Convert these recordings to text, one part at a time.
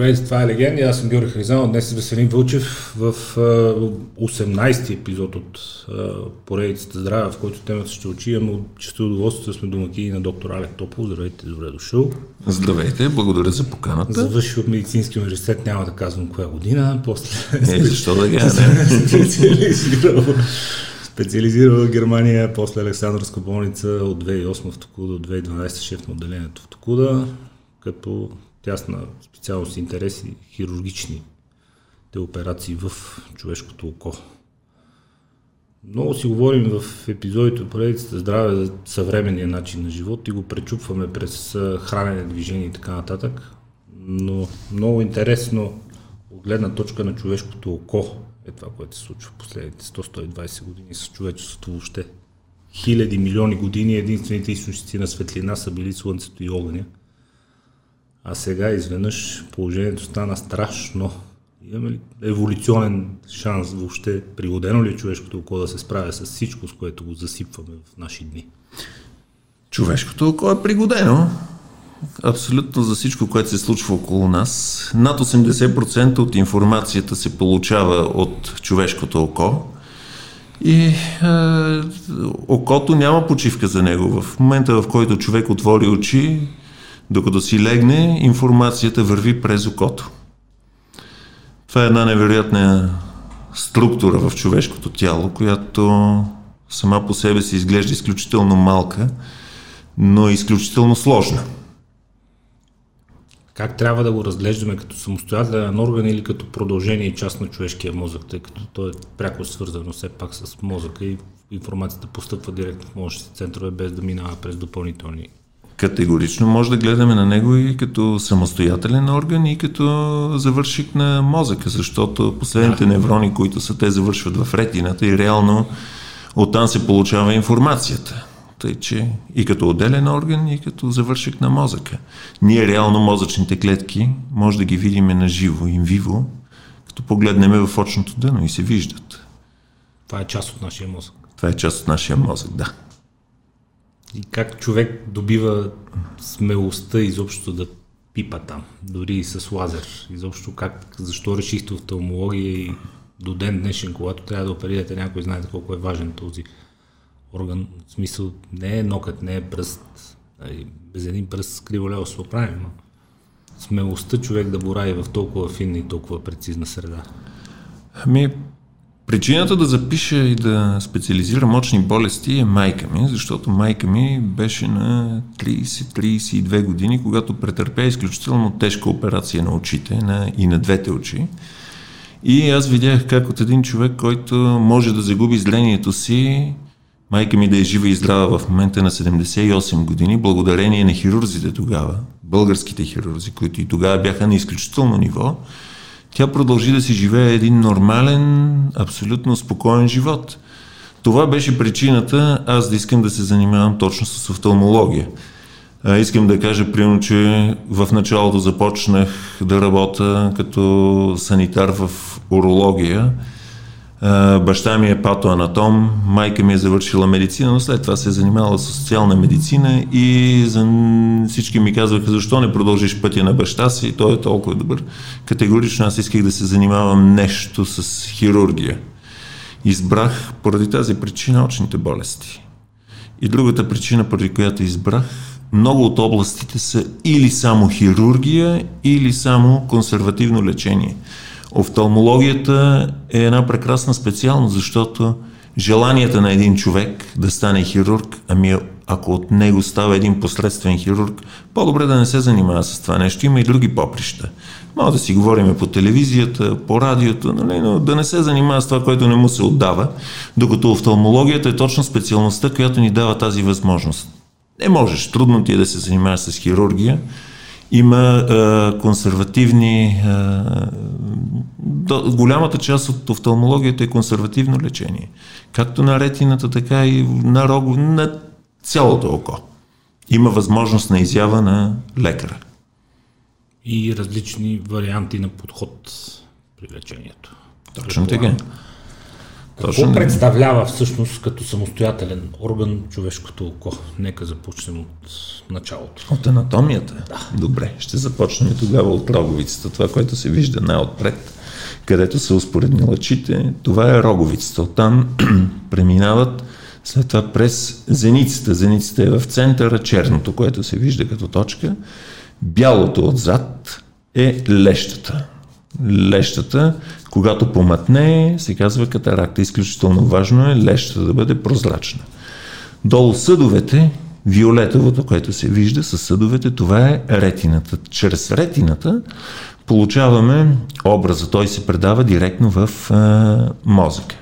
Здравейте, това е Легенди. Аз съм Георги Хризанов. Днес е Веселин Вълчев в 18-ти епизод от поредицата Здраве, в който темата ще учи. Имам често удоволствие сме домакини на доктор Алек Топов. Здравейте, добре дошъл. Здравейте, благодаря за поканата. Завърши от медицински университет, няма да казвам коя година. После... Не, защо да ги специализирал, в Германия, после Александрска болница от 2008 в Токуда до 2012 шеф на отделението в Токуда, като тясна специалност интереси хирургични те операции в човешкото око. Много си говорим в епизодите от поредицата здраве за съвременния начин на живот и го пречупваме през хранене, движение и така нататък. Но много интересно от гледна точка на човешкото око е това, което се случва в последните 100-120 години с човечеството въобще. Хиляди, милиони години единствените източници на светлина са били Слънцето и огъня – а сега изведнъж положението стана страшно. Имаме ли еволюционен шанс въобще? Пригодено ли е човешкото око да се справя с всичко, с което го засипваме в наши дни? Човешкото око е пригодено абсолютно за всичко, което се случва около нас. Над 80% от информацията се получава от човешкото око. И е, окото няма почивка за него. В момента, в който човек отвори очи, докато си легне, информацията върви през окото. Това е една невероятна структура в човешкото тяло, която сама по себе си изглежда изключително малка, но изключително сложна. Как трябва да го разглеждаме като самостоятелен орган или като продължение и част на човешкия мозък, тъй като то е пряко свързано все пак с мозъка и информацията постъпва директно в мозъчните центрове, без да минава през допълнителни категорично може да гледаме на него и като самостоятелен орган и като завършик на мозъка, защото последните неврони, които са те, завършват в ретината и реално оттам се получава информацията. Тъй, че и като отделен орган, и като завършик на мозъка. Ние реално мозъчните клетки може да ги видим на живо, инвиво, като погледнем в очното дъно и се виждат. Това е част от нашия мозък. Това е част от нашия мозък, да. И как човек добива смелостта изобщо да пипа там, дори и с лазер. Изобщо как, защо решихте офталмология и до ден днешен, когато трябва да оперирате някой, знаете колко е важен този орган. В смисъл, не е нокът, не е пръст. Без един пръст криво ляво се оправим, но смелостта човек да борави в толкова финна и толкова прецизна среда. Ами, Причината да запиша и да специализирам очни болести е майка ми, защото майка ми беше на 30-32 години, когато претърпя изключително тежка операция на очите на, и на двете очи. И аз видях как от един човек, който може да загуби зрението си, майка ми да е жива и здрава в момента на 78 години, благодарение на хирурзите тогава, българските хирурзи, които и тогава бяха на изключително ниво, тя продължи да си живее един нормален, абсолютно спокоен живот. Това беше причината аз да искам да се занимавам точно с офталмология. А, искам да кажа, примерно, че в началото започнах да работя като санитар в урология Баща ми е патоанатом, майка ми е завършила медицина, но след това се е занимавала с социална медицина и за... всички ми казваха, защо не продължиш пътя на баща си, той е толкова добър. Категорично аз исках да се занимавам нещо с хирургия. Избрах поради тази причина очните болести. И другата причина, поради която избрах, много от областите са или само хирургия, или само консервативно лечение – Офталмологията е една прекрасна специалност, защото желанията на един човек да стане хирург, ами ако от него става един посредствен хирург, по-добре да не се занимава с това нещо. Има и други поприща. Мога да си говорим по телевизията, по радиото, нали, но да не се занимава с това, което не му се отдава, докато офталмологията е точно специалността, която ни дава тази възможност. Не можеш, трудно ти е да се занимаваш с хирургия, има а, консервативни. А, до, голямата част от офталмологията е консервативно лечение. Както на ретината, така и на рого, на цялото око. Има възможност на изява на лекара. И различни варианти на подход при лечението. Точно така. Точно Какво представлява всъщност като самостоятелен орган човешкото око? Нека започнем от началото. От анатомията? Да. Добре, ще започнем тогава от роговицата. Това, което се вижда най-отпред, където са успоредни лъчите, това е роговицата. Оттам преминават след това през зеницата. Зеницата е в центъра, черното, което се вижда като точка. Бялото отзад е лещата. Лещата, когато помътне, се казва катаракта. Изключително важно е лещата да бъде прозрачна. Долу съдовете, виолетовото, което се вижда с съдовете, това е ретината. Чрез ретината получаваме образа. Той се предава директно в а, мозъка.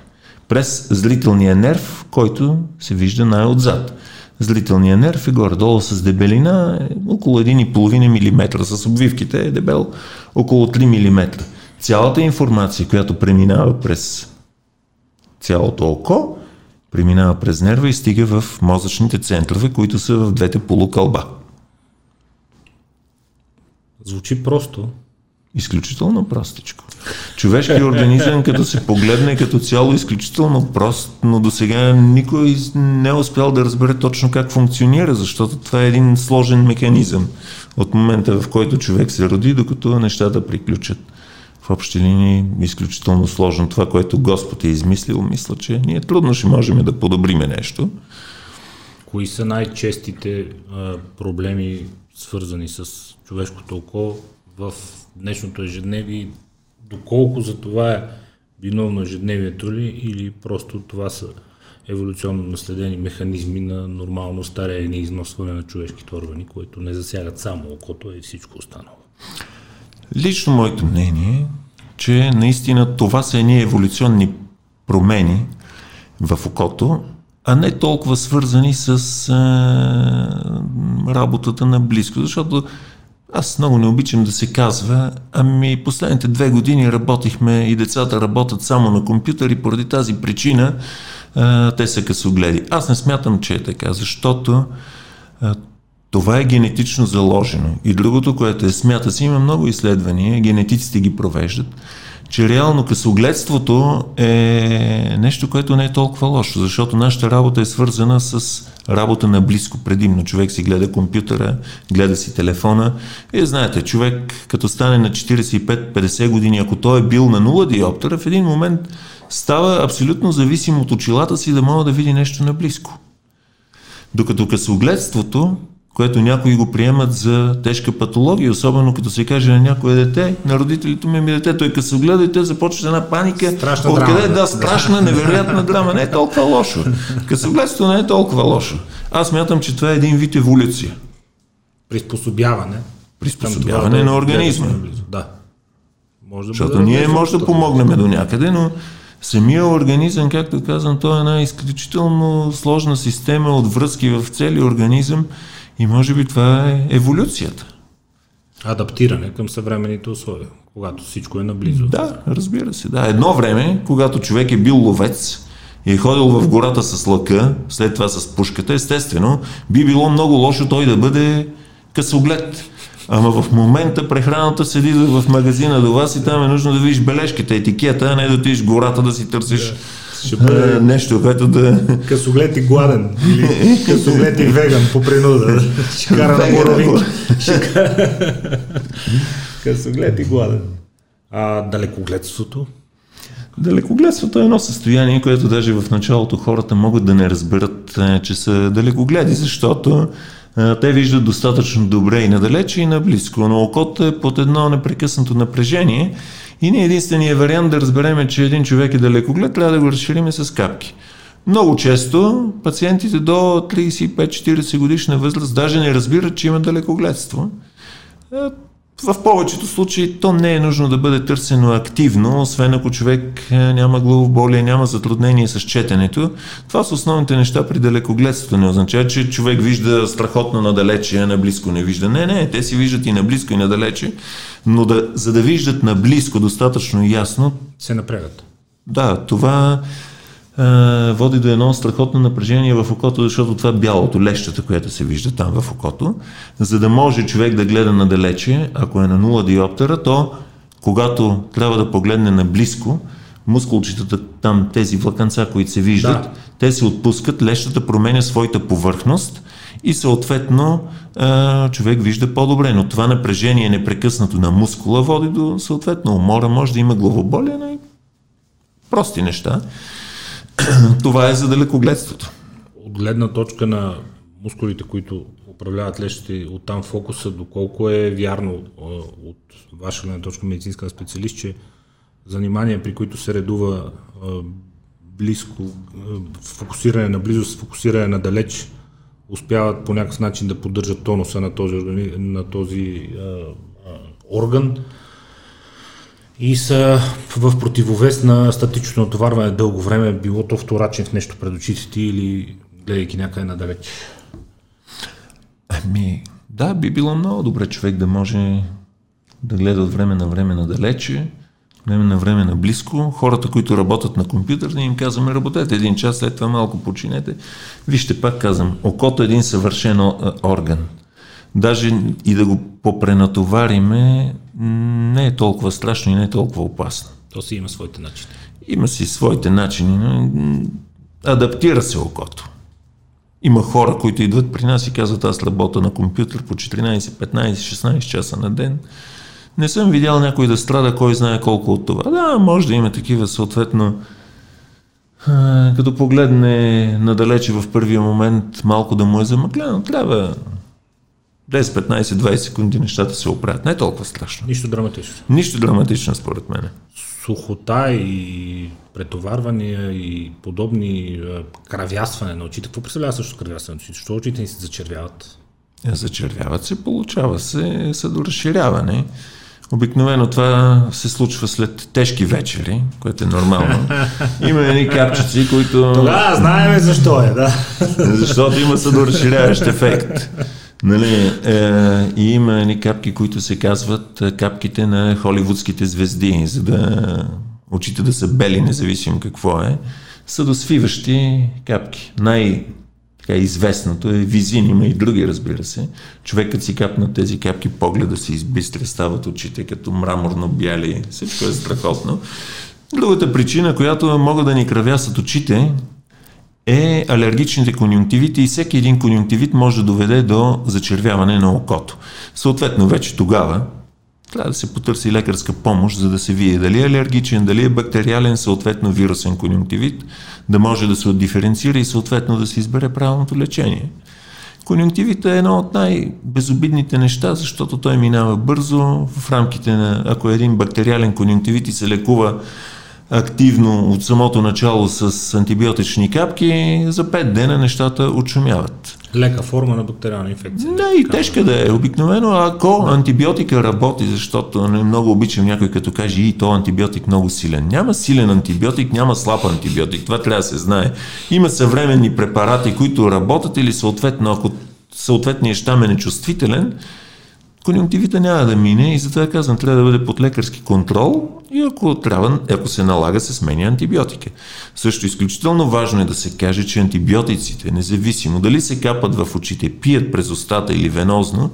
През зрителния нерв, който се вижда най-отзад. Зрителният нерв е горе-долу с дебелина е около 1,5 мм, с обвивките е дебел около 3 мм. Цялата информация, която преминава през цялото око, преминава през нерва и стига в мозъчните центрове, които са в двете полукълба. Звучи просто. Изключително простичко. Човешкият организъм, като се погледне като цяло, изключително прост, но до сега никой не е успял да разбере точно как функционира, защото това е един сложен механизъм от момента, в който човек се роди, докато нещата приключат. В общи линии изключително сложно. Това, което Господ е измислил, мисля, че ние трудно ще можем да подобриме нещо. Кои са най-честите а, проблеми, свързани с човешкото око в днешното ежедневие, доколко за това е виновно ежедневието ли или просто това са еволюционно наследени механизми на нормално стареене и износване на човешките органи, които не засягат само окото, и всичко останало. Лично моето мнение е, че наистина това са едни еволюционни промени в окото, а не толкова свързани с а, работата на близко, защото аз много не обичам да се казва, ами последните две години работихме и децата работят само на компютъри, поради тази причина а, те са късогледи. Аз не смятам, че е така, защото а, това е генетично заложено. И другото, което е смята се, има много изследвания, генетиците ги провеждат, че реално късогледството е нещо, което не е толкова лошо, защото нашата работа е свързана с работа на близко предимно. Човек си гледа компютъра, гледа си телефона. И знаете, човек като стане на 45-50 години, ако той е бил на 0 диоптера, в един момент става абсолютно зависим от очилата си да мога да види нещо наблизко. Докато късогледството което някои го приемат за тежка патология, особено като се каже на някое дете, на родителите ми, ми дете, той като се гледа и те започват една паника. Страшна Откъде драма. Да, страшна, невероятна драма. Не е толкова лошо. Късогледството не е толкова лошо. Аз мятам, че това е един вид еволюция. Приспособяване. Приспособяване на организма. Да. Може да Защото ние може да помогнем до някъде, но самия организъм, както казвам, той е една изключително сложна система от връзки в целия организъм и може би това е еволюцията. Адаптиране към съвременните условия, когато всичко е наблизо. Да, разбира се. Да. Едно време, когато човек е бил ловец и е ходил в гората с лъка, след това с пушката, естествено, би било много лошо той да бъде късоглед. Ама в момента прехраната седи в магазина до вас и там е нужно да видиш бележките, етикета, а не да отидеш гората да си търсиш yeah ще бъде нещо, което да... Късоглед и гладен. Или късоглед и веган по принуда. Ще кара на боровинки. късоглед и гладен. А далекогледството? Далекогледството е едно състояние, което даже в началото хората могат да не разберат, е, че са далекогледи, защото е, те виждат достатъчно добре и надалече и наблизко, но окото е под едно непрекъснато напрежение и ние единствения вариант да разбереме, че един човек е далекоглед, трябва да го разшириме с капки. Много често пациентите до 35-40 годишна възраст даже не разбират, че има далекогледство. В повечето случаи то не е нужно да бъде търсено активно, освен ако човек е, няма главоболие, няма затруднение с четенето. Това са основните неща при далекогледството. Не означава, че човек вижда страхотно надалече, а наблизко не вижда. Не, не, те си виждат и наблизко и надалече, но да, за да виждат наблизко достатъчно ясно... Се напрягат. Да, това води до едно страхотно напрежение в окото, защото това бялото, лещата, която се вижда там в окото, за да може човек да гледа надалече, ако е на 0 диоптера, то когато трябва да погледне наблизко, мускулчетата там, тези влаканца, които се виждат, да. те се отпускат, лещата променя своята повърхност и съответно човек вижда по-добре. Но това напрежение непрекъснато на мускула води до съответно умора, може да има главоболие, но прости неща. това е за далекогледството. От гледна точка на мускулите, които управляват лещите, оттам фокуса, доколко е вярно от ваша гледна точка медицинска специалист, че занимания, при които се редува близко, фокусиране на близост, фокусиране на далеч, успяват по някакъв начин да поддържат тонуса на този, на този а, а, орган и са в противовес на статично натоварване дълго време, било то вторачен в нещо пред очите ти или гледайки някъде надалеч. Ами, да, би било много добре човек да може да гледа от време на време надалече, време на време на близко. Хората, които работят на компютър, да им казваме, работете един час, след това малко починете. Вижте, пак казвам, окото е един съвършен орган. Даже и да го попренатовариме, не е толкова страшно и не е толкова опасно. То си има своите начини. Има си своите начини. Адаптира се окото. Има хора, които идват при нас и казват, аз работя на компютър по 14, 15, 16 часа на ден. Не съм видял някой да страда, кой знае колко от това. Да, може да има такива, съответно, като погледне надалече в първия момент, малко да му е замъглено, трябва 10, 15, 20 секунди нещата се оправят. Не е толкова страшно. Нищо драматично. Нищо драматично, според мен. Сухота и претоварвания и подобни кравясване на очите. Какво представлява също кравясване на очите? Защо очите ни се зачервяват? Е, зачервяват се, получава се съдоразширяване. Обикновено това се случва след тежки вечери, което е нормално. Има едни капчици, които... Тогава знаем защо е, да. Защото има съдоразширяващ ефект. Нали, е, и има едни капки, които се казват е, капките на холивудските звезди, за да очите да са бели, независимо какво е. Са досвиващи капки. Най- така известното е визин, има и други, разбира се. Човекът си капна тези капки, погледа си избистря, стават очите като мраморно бяли, всичко е страхотно. Другата причина, която могат да ни кръвясат очите, е алергичните конюнктивити и всеки един конюнктивит може да доведе до зачервяване на окото. Съответно, вече тогава трябва да се потърси лекарска помощ, за да се види дали е алергичен, дали е бактериален, съответно вирусен конюнктивит, да може да се отдиференцира и съответно да се избере правилното лечение. Конюнктивита е едно от най-безобидните неща, защото той минава бързо в рамките на, ако е един бактериален конюнктивит и се лекува активно от самото начало с антибиотични капки, за 5 дена нещата отшумяват. Лека форма на бактериална инфекция. Да, и тежка да е. Обикновено, ако антибиотика работи, защото не много обичам някой като каже и то антибиотик много силен. Няма силен антибиотик, няма слаб антибиотик. Това трябва да се знае. Има съвременни препарати, които работят или съответно, ако съответният щам е нечувствителен, конюнктивита няма да мине и затова казвам, трябва да бъде под лекарски контрол и ако трябва, ако се налага, се сменя антибиотика. Също изключително важно е да се каже, че антибиотиците, независимо дали се капат в очите, пият през устата или венозно,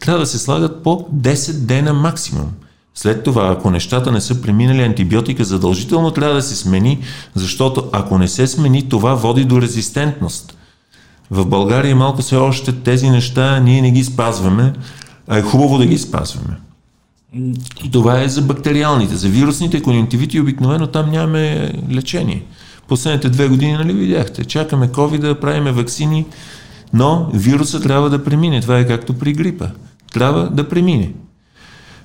трябва да се слагат по 10 дена максимум. След това, ако нещата не са преминали антибиотика, задължително трябва да се смени, защото ако не се смени, това води до резистентност. В България малко все още тези неща ние не ги спазваме, а е хубаво да ги спазваме. Това е за бактериалните. За вирусните конъюнктивити обикновено там нямаме лечение. Последните две години, нали видяхте, чакаме COVID да правиме вакцини, но вируса трябва да премине. Това е както при грипа. Трябва да премине.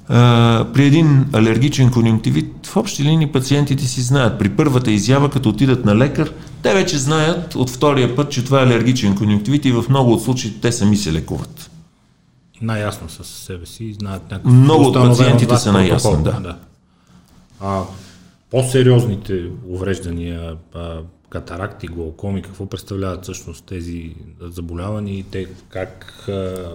А, при един алергичен конъюнктивит, в общи линии пациентите си знаят. При първата изява, като отидат на лекар, те вече знаят от втория път, че това е алергичен конъюнктивит и в много от случаите те сами се лекуват наясно с себе си и знаят някакво. Много от пациентите са наясно, да. да. А, по-сериозните увреждания, а, катаракти, глаукоми, какво представляват всъщност тези заболявания и те как, а,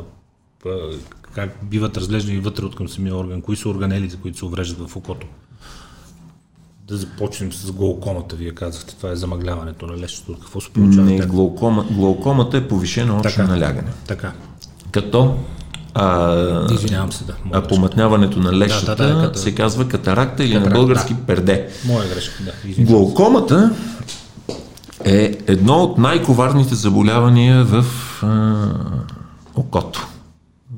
как биват разглеждани вътре от към самия орган, кои са органелите, които се увреждат в окото? Да започнем с глаукомата, вие казахте, това е замъгляването на лещето. Какво се получава? Не, глаукома, глаукомата е повишено очно налягане. Така. Като А, Извинявам се, да. а помътняването на лещата Да, да, да, като- се казва катаракта или на Катаракт, български да. перде. Моя грешка, да. Извинявам. Глаукомата е едно от най-коварните заболявания в а, окото.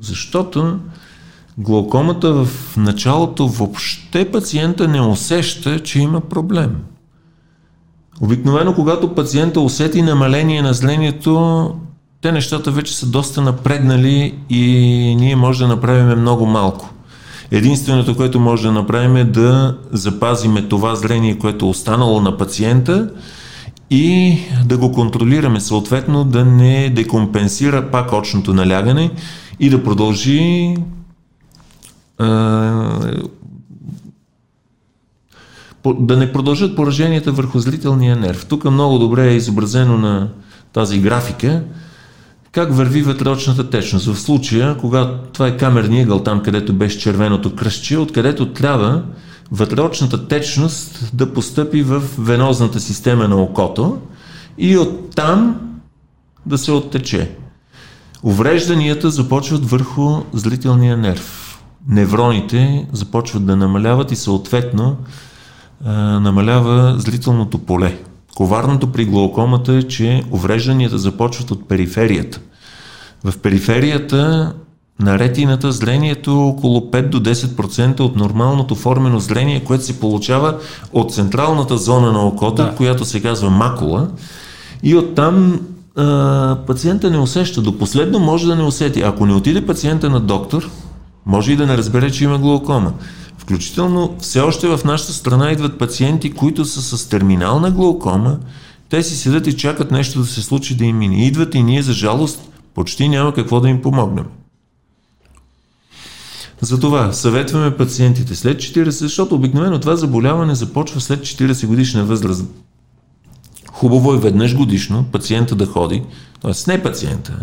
Защото глаукомата в началото въобще пациента не усеща, че има проблем. Обикновено, когато пациента усети намаление на зрението, те нещата вече са доста напреднали и ние може да направим много малко. Единственото, което може да направим е да запазиме това зрение, което е останало на пациента и да го контролираме, съответно да не декомпенсира пак очното налягане и да продължи а, да не продължат пораженията върху зрителния нерв. Тук много добре е изобразено на тази графика как върви вътреочната течност. В случая, когато това е камерния ъгъл, там където беше червеното кръстче, откъдето трябва вътреочната течност да постъпи в венозната система на окото и оттам да се оттече. Уврежданията започват върху зрителния нерв. Невроните започват да намаляват и съответно а, намалява зрителното поле. Коварното при глаукомата е, че уврежданията започват от периферията. В периферията на ретината зрението е около 5 до 10% от нормалното формено зрение, което се получава от централната зона на окото, Да. която се казва макула. И оттам а, пациента не усеща. До последно може да не усети. Ако не отиде пациента на доктор, може и да не разбере, че има глаукома. Включително все още в нашата страна идват пациенти, които са с терминална глаукома, те си седят и чакат нещо да се случи да им мине. Идват и ние, за жалост, почти няма какво да им помогнем. Затова съветваме пациентите след 40, защото обикновено това заболяване започва след 40 годишна възраст. Хубаво е веднъж годишно пациента да ходи, т.е. не пациента,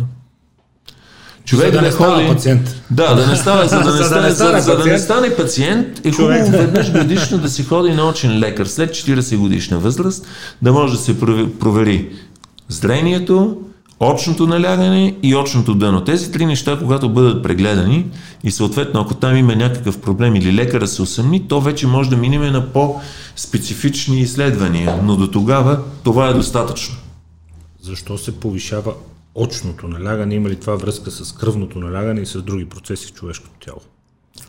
човек За да да, не става ходи, пациент. Да, да не става, за да не, За да стане, не за, стане за да не пациент. стане пациент, е Човек. хубаво веднъж годишно да се ходи на очен лекар след 40 годишна възраст, да може да се прове- провери зрението, очното налягане и очното дъно. Тези три неща, когато бъдат прегледани и съответно, ако там има някакъв проблем или лекара се усъмни, то вече може да минеме на по-специфични изследвания. Но до тогава това е достатъчно. Защо се повишава очното налягане? Има ли това връзка с кръвното налягане и с други процеси в човешкото тяло?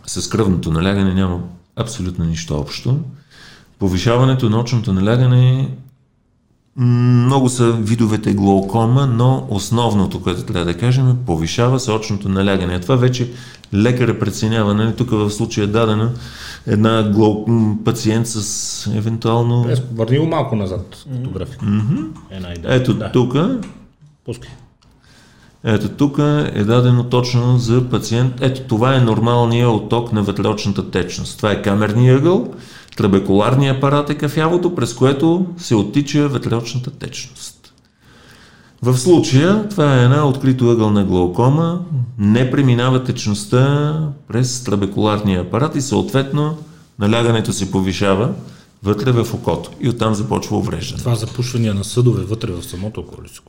с кръвното налягане няма абсолютно нищо общо. Повишаването на очното налягане много са видовете глаукома, но основното, което трябва да кажем, е повишава се очното налягане. А това вече лекаря преценява. Нали? Тук в случая е дадена една глау... пациент с евентуално... Е, върни го малко назад, като. Една идея. Ето да. тук, Пускай. Ето тук е дадено точно за пациент. Ето това е нормалният отток на вътреочната течност. Това е камерния ъгъл, трабекуларния апарат е кафявото, през което се оттича вътреочната течност. В случая това е една открито ъгълна глаукома, не преминава течността през трабекуларния апарат и съответно налягането се повишава вътре в окото и оттам започва увреждане. Това запушвания на съдове вътре в самото околице.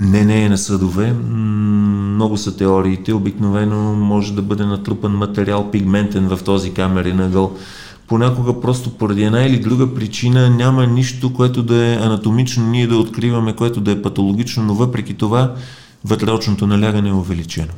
Не, не е на съдове. Много са теориите. Обикновено може да бъде натрупан материал пигментен в този камерен ъгъл. Понякога просто поради една или друга причина няма нищо, което да е анатомично ние да откриваме, което да е патологично, но въпреки това вътреочното налягане е увеличено.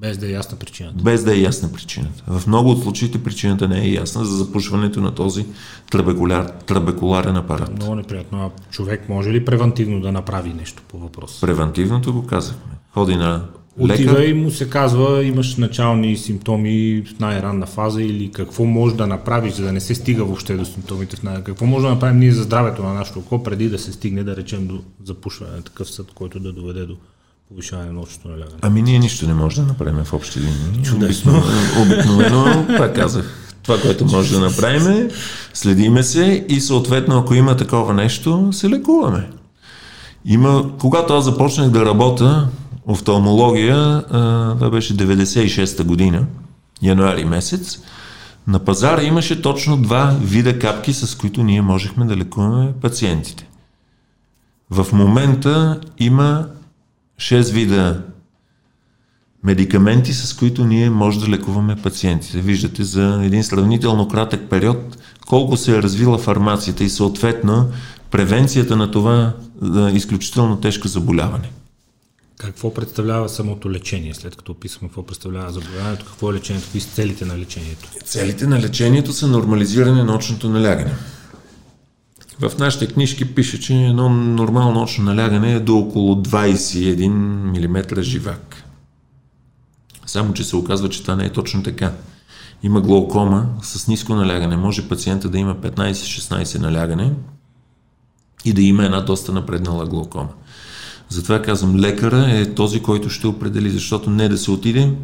Без да е ясна причината. Без да е ясна причината. В много от случаите причината не е ясна за запушването на този трабекуляр, трабекуларен апарат. Много неприятно. А човек може ли превентивно да направи нещо по въпроса? Превентивното го казахме. Ходи на Отива лекар. и му се казва, имаш начални симптоми в най-ранна фаза или какво може да направиш, за да не се стига въобще до симптомите в най- Какво може да направим ние за здравето на нашето око, преди да се стигне, да речем, до запушване на такъв съд, който да доведе до повишаване на очното налягане. Ами ние нищо не можем да направим в общи линии. Чудесно. Обикновено, пак казах, това, което може да направим следиме се и съответно, ако има такова нещо, се лекуваме. Има, когато аз започнах да работя офталмология, това беше 96-та година, януари месец, на пазара имаше точно два вида капки, с които ние можехме да лекуваме пациентите. В момента има 6 вида медикаменти, с които ние може да лекуваме пациентите. Виждате за един сравнително кратък период колко се е развила фармацията и съответно превенцията на това е, изключително тежко заболяване. Какво представлява самото лечение, след като описваме какво представлява заболяването, какво е лечението, какви са целите на лечението? Целите на лечението са нормализиране на очното налягане. В нашите книжки пише, че едно нормално очно налягане е до около 21 мм живак. Само, че се оказва, че това не е точно така. Има глаукома с ниско налягане. Може пациента да има 15-16 налягане и да има една доста напреднала глаукома. Затова казвам, лекара е този, който ще определи, защото не да се отиде,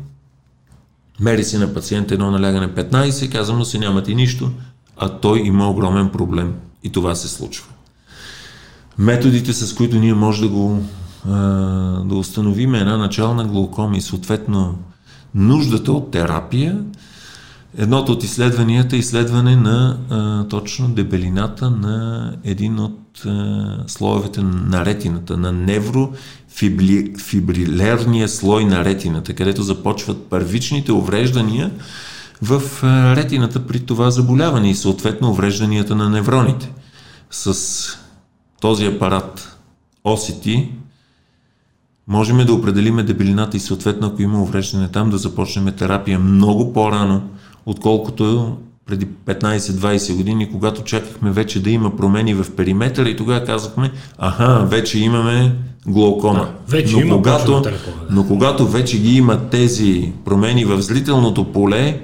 мери се на пациента едно налягане 15, казвам, но си нямате нищо, а той има огромен проблем. И това се случва. Методите, с които ние може да го да установим една начална глаукома и съответно нуждата от терапия, едното от изследванията е изследване на а, точно дебелината на един от а, слоевете на ретината, на неврофибрилерния слой на ретината, където започват първичните увреждания в а, ретината при това заболяване и съответно уврежданията на невроните. С този апарат OCT можем да определиме дебелината и съответно, ако има увреждане там, да започнем терапия много по-рано, отколкото преди 15-20 години, когато чакахме вече да има промени в периметъра и тогава казахме, аха, вече имаме глаукома. Да, вече но, има когато, да. но когато вече ги има тези промени в зрителното поле,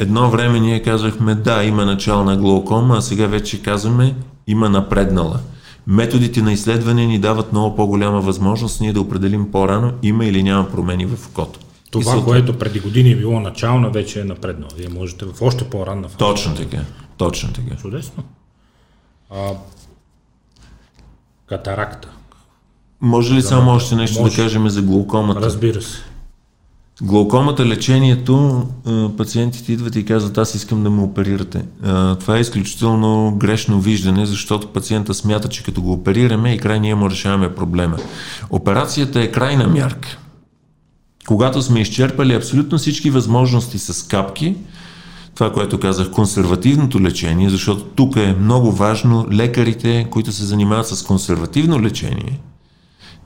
едно време ние казахме, да, има начална глаукома, а сега вече казваме, има напреднала. Методите на изследване ни дават много по-голяма възможност ние да определим по-рано има или няма промени в окото. Това, и което преди години е било начална, вече е напреднало. Вие можете в още по-ранна фаза. Точно така. Точно така. Чудесно. А, катаракта. Може ли за само още нещо може. да кажем за глаукомата? Разбира се. Глаукомата лечението, пациентите идват и казват, аз искам да ме оперирате. Това е изключително грешно виждане, защото пациента смята, че като го оперираме и край ние му решаваме проблема. Операцията е крайна мярка. Когато сме изчерпали абсолютно всички възможности с капки, това, което казах, консервативното лечение, защото тук е много важно лекарите, които се занимават с консервативно лечение,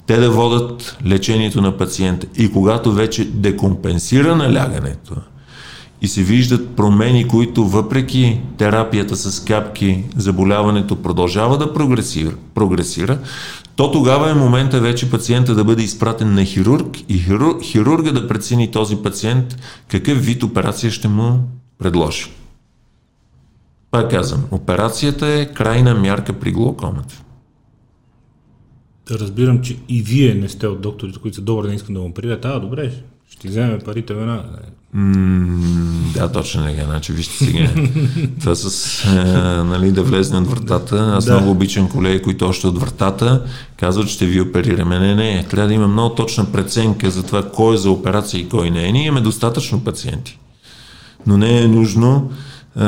те да водат лечението на пациента. И когато вече декомпенсира налягането и се виждат промени, които въпреки терапията с капки, заболяването продължава да прогресира, прогресира то тогава е момента вече пациента да бъде изпратен на хирург и хирург, хирурга да прецени този пациент какъв вид операция ще му предложи. Пак казвам, операцията е крайна мярка при глаукомата. Разбирам, че и вие не сте от докторите, които са добре, не искам да му оперират. А, добре, ще вземе парите веднага. Mm, да, точно така. Значи, вижте сега. Това с е, нали, да влезне от вратата. Аз да. много обичам колеги, които още от вратата казват, ще ви оперираме. Не, не. Трябва да има много точна преценка за това кой е за операция и кой не е. Ние имаме достатъчно пациенти. Но не е нужно е,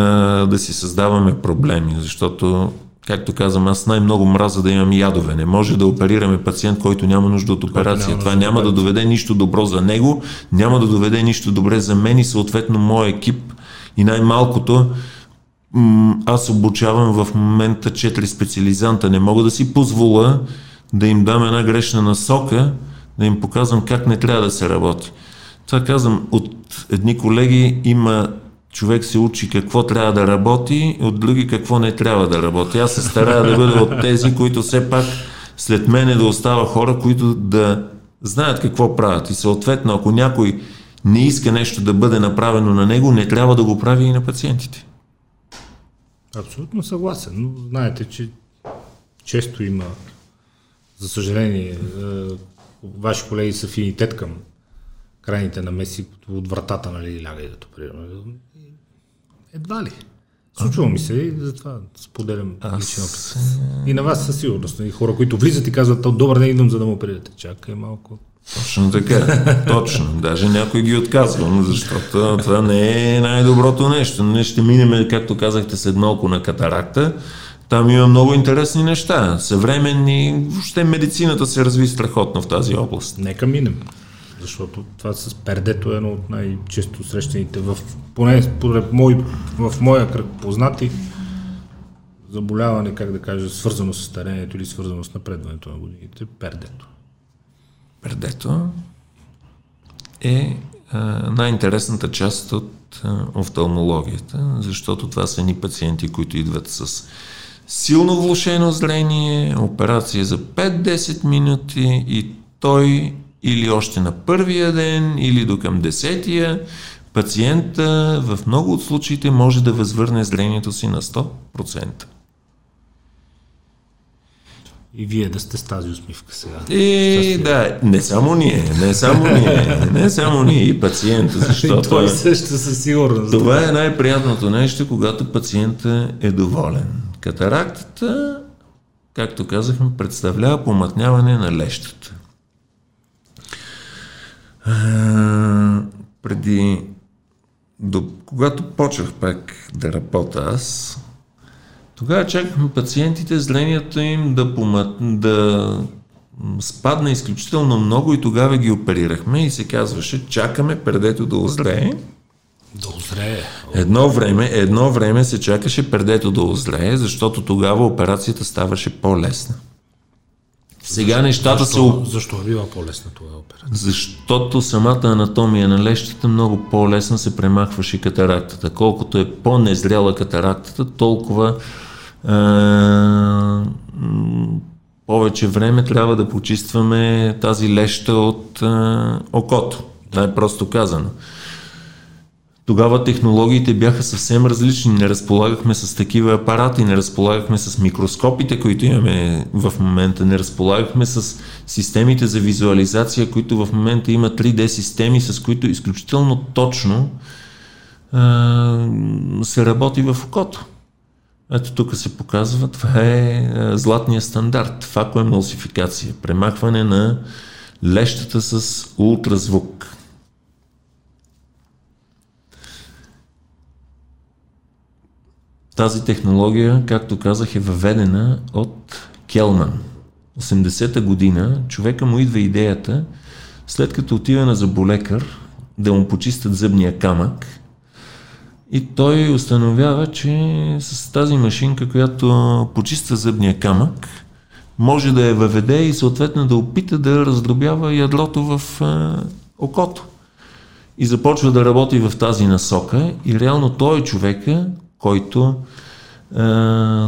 да си създаваме проблеми, защото Както казвам, аз най-много мраза да имам ядове. Не може да оперираме пациент, който няма нужда от операция. Няма Това няма да доведе нищо добро за него, няма да доведе нищо добре за мен и съответно моят екип. И най-малкото, аз обучавам в момента 4 специализанта. Не мога да си позволя да им дам една грешна насока, да им показвам как не трябва да се работи. Това казвам, от едни колеги има човек се учи какво трябва да работи, от други какво не трябва да работи. Аз се старая да бъда от тези, които все пак след мене да остава хора, които да знаят какво правят. И съответно, ако някой не иска нещо да бъде направено на него, не трябва да го прави и на пациентите. Абсолютно съгласен, но знаете, че често има, за съжаление, е, ваши колеги са афинитет към крайните намеси от вратата, нали, лягай да оперираме. Едва ли. Случва ми се и затова споделям личен опит. И на вас със сигурност. И хора, които влизат и казват, добър ден, идвам за да му оперирате. Чакай малко. Точно така. Точно. Даже някой ги отказва, защото това не е най-доброто нещо. Не ще минем, както казахте, след малко на катаракта. Там има много интересни неща. Съвременни, въобще медицината се разви страхотно в тази област. Нека минем. Защото това с пердето е едно от най-често срещаните в, поне според мой, в моя кръг познати заболяване, как да кажа, свързано с старението или свързано с напредването на годините, пердето. Пердето е а, най-интересната част от а, офталмологията, защото това са ни пациенти, които идват с силно влушено зрение, операция за 5-10 минути и той или още на първия ден, или до към десетия, пациента в много от случаите може да възвърне зрението си на 100%. И вие да сте с тази усмивка сега. И да, не само ние, не само ние, не само ние и пациента, защото... И той също със сигурност. Това е най-приятното нещо, когато пациента е доволен. Катарактата, както казахме, представлява помътняване на лещата. А, преди, до, когато почнах пак да работя аз, тогава чакахме пациентите зрението им да, помът, да спадне изключително много и тогава ги оперирахме и се казваше чакаме предето да озрее. Да озрее. Едно време, едно време се чакаше предето да озрее, защото тогава операцията ставаше по-лесна. Сега нещата защо, са... Защо е била по-лесна това операция? Защото самата анатомия на лещата много по-лесно се премахваше катарактата. Колкото е по-незряла катарактата, толкова е, повече време трябва да почистваме тази леща от е, окото. Най-просто казано. Тогава технологиите бяха съвсем различни. Не разполагахме с такива апарати, не разполагахме с микроскопите, които имаме в момента, не разполагахме с системите за визуализация, които в момента има 3D системи, с които изключително точно а, се работи в окото. Ето тук се показва, това е златния стандарт, факоемулсификация, премахване на лещата с ултразвук. Тази технология, както казах, е въведена от Келман. 80-та година човека му идва идеята, след като отива на заболекар, да му почистят зъбния камък и той установява, че с тази машинка, която почиства зъбния камък, може да я въведе и съответно да опита да раздробява ядрото в а, окото. И започва да работи в тази насока и реално той е човека, който е,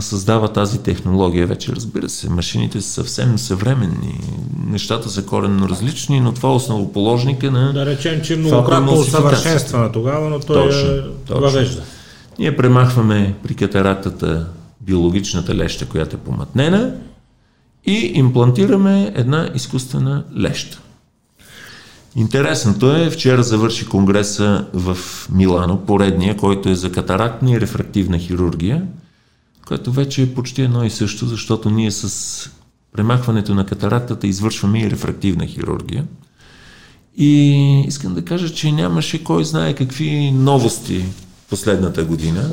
създава тази технология. Вече разбира се, машините са съвсем съвременни, нещата са коренно различни, но това е основоположника на Да речем, че многократно усъвършенствана тогава, но той точно, е точно. въвежда. Ние премахваме при катарактата биологичната леща, която е помътнена и имплантираме една изкуствена леща. Интересното е, вчера завърши конгреса в Милано, поредния, който е за катарактна и рефрактивна хирургия, което вече е почти едно и също, защото ние с премахването на катарактата извършваме и рефрактивна хирургия. И искам да кажа, че нямаше кой знае какви новости последната година,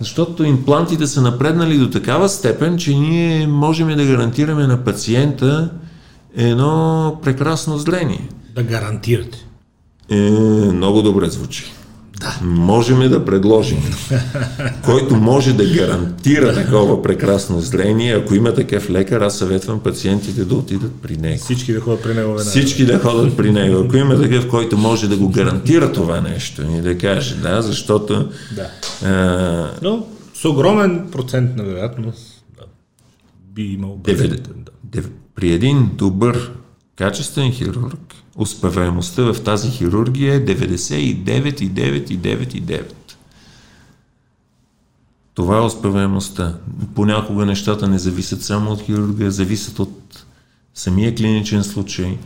защото имплантите са напреднали до такава степен, че ние можем да гарантираме на пациента едно прекрасно зрение да гарантирате? Е, много добре звучи. Да. Можем да предложим. Който може да гарантира такова прекрасно зрение, ако има такъв лекар, аз съветвам пациентите да отидат при него. Всички да ходят при него. Веднага. Всички да ходят при него. Ако има такъв, който може да го гарантира това нещо и да каже, да, защото... Да. А... Но с огромен процент на вероятност да, би имал 90, да. При един добър, качествен хирург, успеваемостта в тази хирургия е 99,9,9,9. Това е успеваемостта. Понякога нещата не зависят само от хирурга, зависят от самия клиничен случай.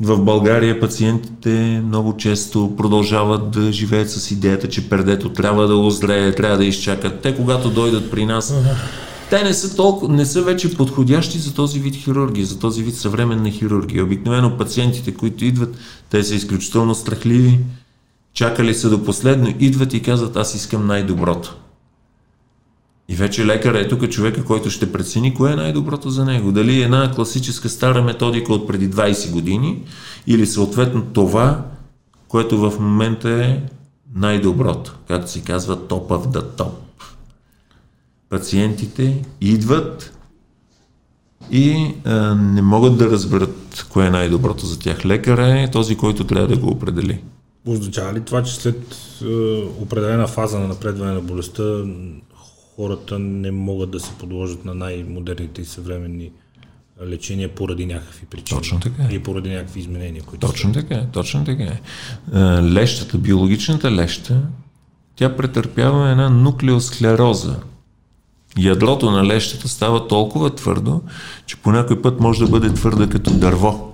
В България пациентите много често продължават да живеят с идеята, че пердето трябва да озрее, трябва да изчакат. Те, когато дойдат при нас, те не са, толкова, не са вече подходящи за този вид хирургия, за този вид съвременна хирургия. Обикновено пациентите, които идват, те са изключително страхливи, чакали са до последно, идват и казват, аз искам най-доброто. И вече лекар е тук човека, който ще прецени кое е най-доброто за него. Дали една класическа стара методика от преди 20 години или съответно това, което в момента е най-доброто. Както се казва, top of the top. Пациентите идват и а, не могат да разберат кое е най-доброто за тях. Лекар е този, който трябва да го определи. Означава ли това, че след е, определена фаза на напредване на болестта хората не могат да се подложат на най-модерните и съвременни лечения поради някакви причини. Точно така. Или поради някакви изменения, които Точно са. така, точно така. Лещата, биологичната леща, тя претърпява една нуклеосклероза. Ядрото на лещата става толкова твърдо, че по някой път може да бъде твърда като дърво.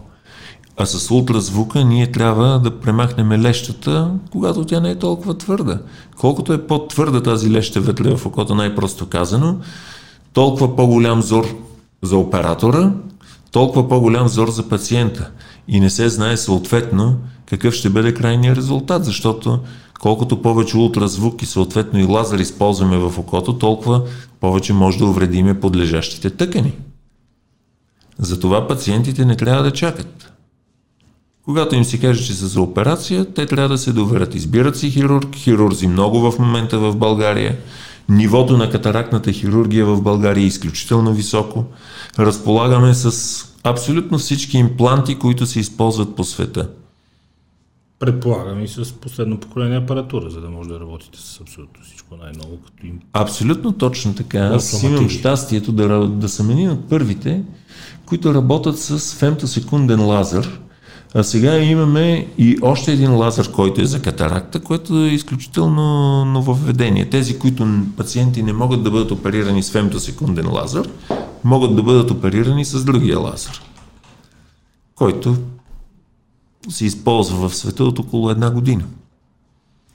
А с ултразвука ние трябва да премахнем лещата, когато тя не е толкова твърда. Колкото е по-твърда тази леща вътре в окото, най-просто казано, толкова по-голям зор за оператора, толкова по-голям зор за пациента. И не се знае съответно какъв ще бъде крайният резултат, защото колкото повече ултразвук и съответно и лазер използваме в окото, толкова повече може да увредиме подлежащите тъкани. Затова пациентите не трябва да чакат. Когато им се каже, че са за операция, те трябва да се доверят. Избират си хирург, хирурзи много в момента в България. Нивото на катарактната хирургия в България е изключително високо. Разполагаме с абсолютно всички импланти, които се използват по света. Предполагам и с последно поколение апаратура, за да може да работите с абсолютно всичко най-ново. Като им... Абсолютно точно така. Аз имам щастието да, да съм един от първите, които работят с фемтосекунден лазер, а сега имаме и още един лазер, който е за катаракта, което е изключително нововведение. Тези, които пациенти не могат да бъдат оперирани с фемтосекунден лазер, могат да бъдат оперирани с другия лазер, който се използва в света от около една година.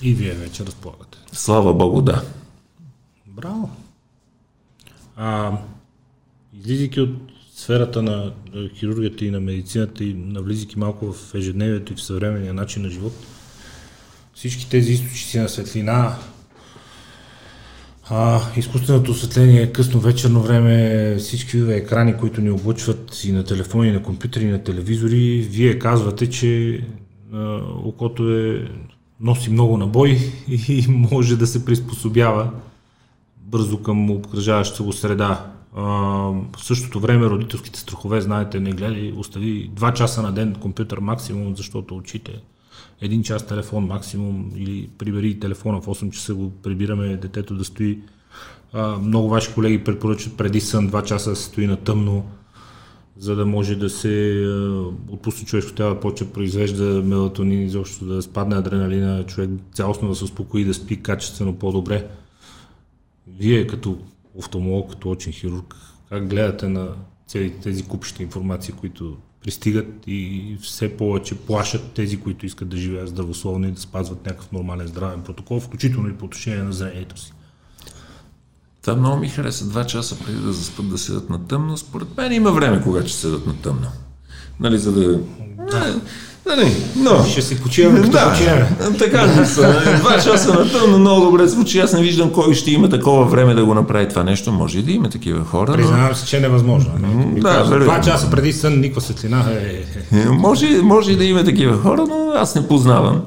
И вие вече разполагате. Слава Богу, да. Браво! А, излизайки от сферата на хирургията и на медицината и навлизайки малко в ежедневието и в съвременния начин на живот, всички тези източници на светлина, а, изкуственото осветление, късно вечерно време, всички екрани, които ни облъчват и на телефони, и на компютри, и на телевизори, вие казвате, че а, окото е, носи много набой и може да се приспособява бързо към обкръжаващата го среда. А, в същото време родителските страхове, знаете, не гледай, остави 2 часа на ден компютър максимум, защото очите един час телефон максимум или прибери телефона в 8 часа го прибираме детето да стои. А, много ваши колеги препоръчват преди сън 2 часа да се стои на тъмно, за да може да се отпусне човешко тяло да почне да произвежда мелатонин, изобщо да спадне адреналина, човек цялостно да се успокои, да спи качествено по-добре. Вие като офталмолог, като очен хирург, как гледате на целите тези купища информации, които пристигат и все повече плашат тези, които искат да живеят здравословно и да спазват някакъв нормален здравен протокол, включително и по отношение на зрението си. Това много ми хареса. Два часа преди да заспат да седат на тъмно. Според мен има време, когато ще седат на тъмно. Нали, за да... да. Нали, но... Ще си почиваме като да, почиваме. Така не са. Два часа на тъмно много добре звучи. Аз не виждам кой ще има такова време да го направи това нещо. Може и да има такива хора. Признавам се, че е невъзможно. М, да, казват, вероятно. два часа преди сън, никаква светлина. Е, е. Е, Може, може и да има такива хора, но аз не познавам.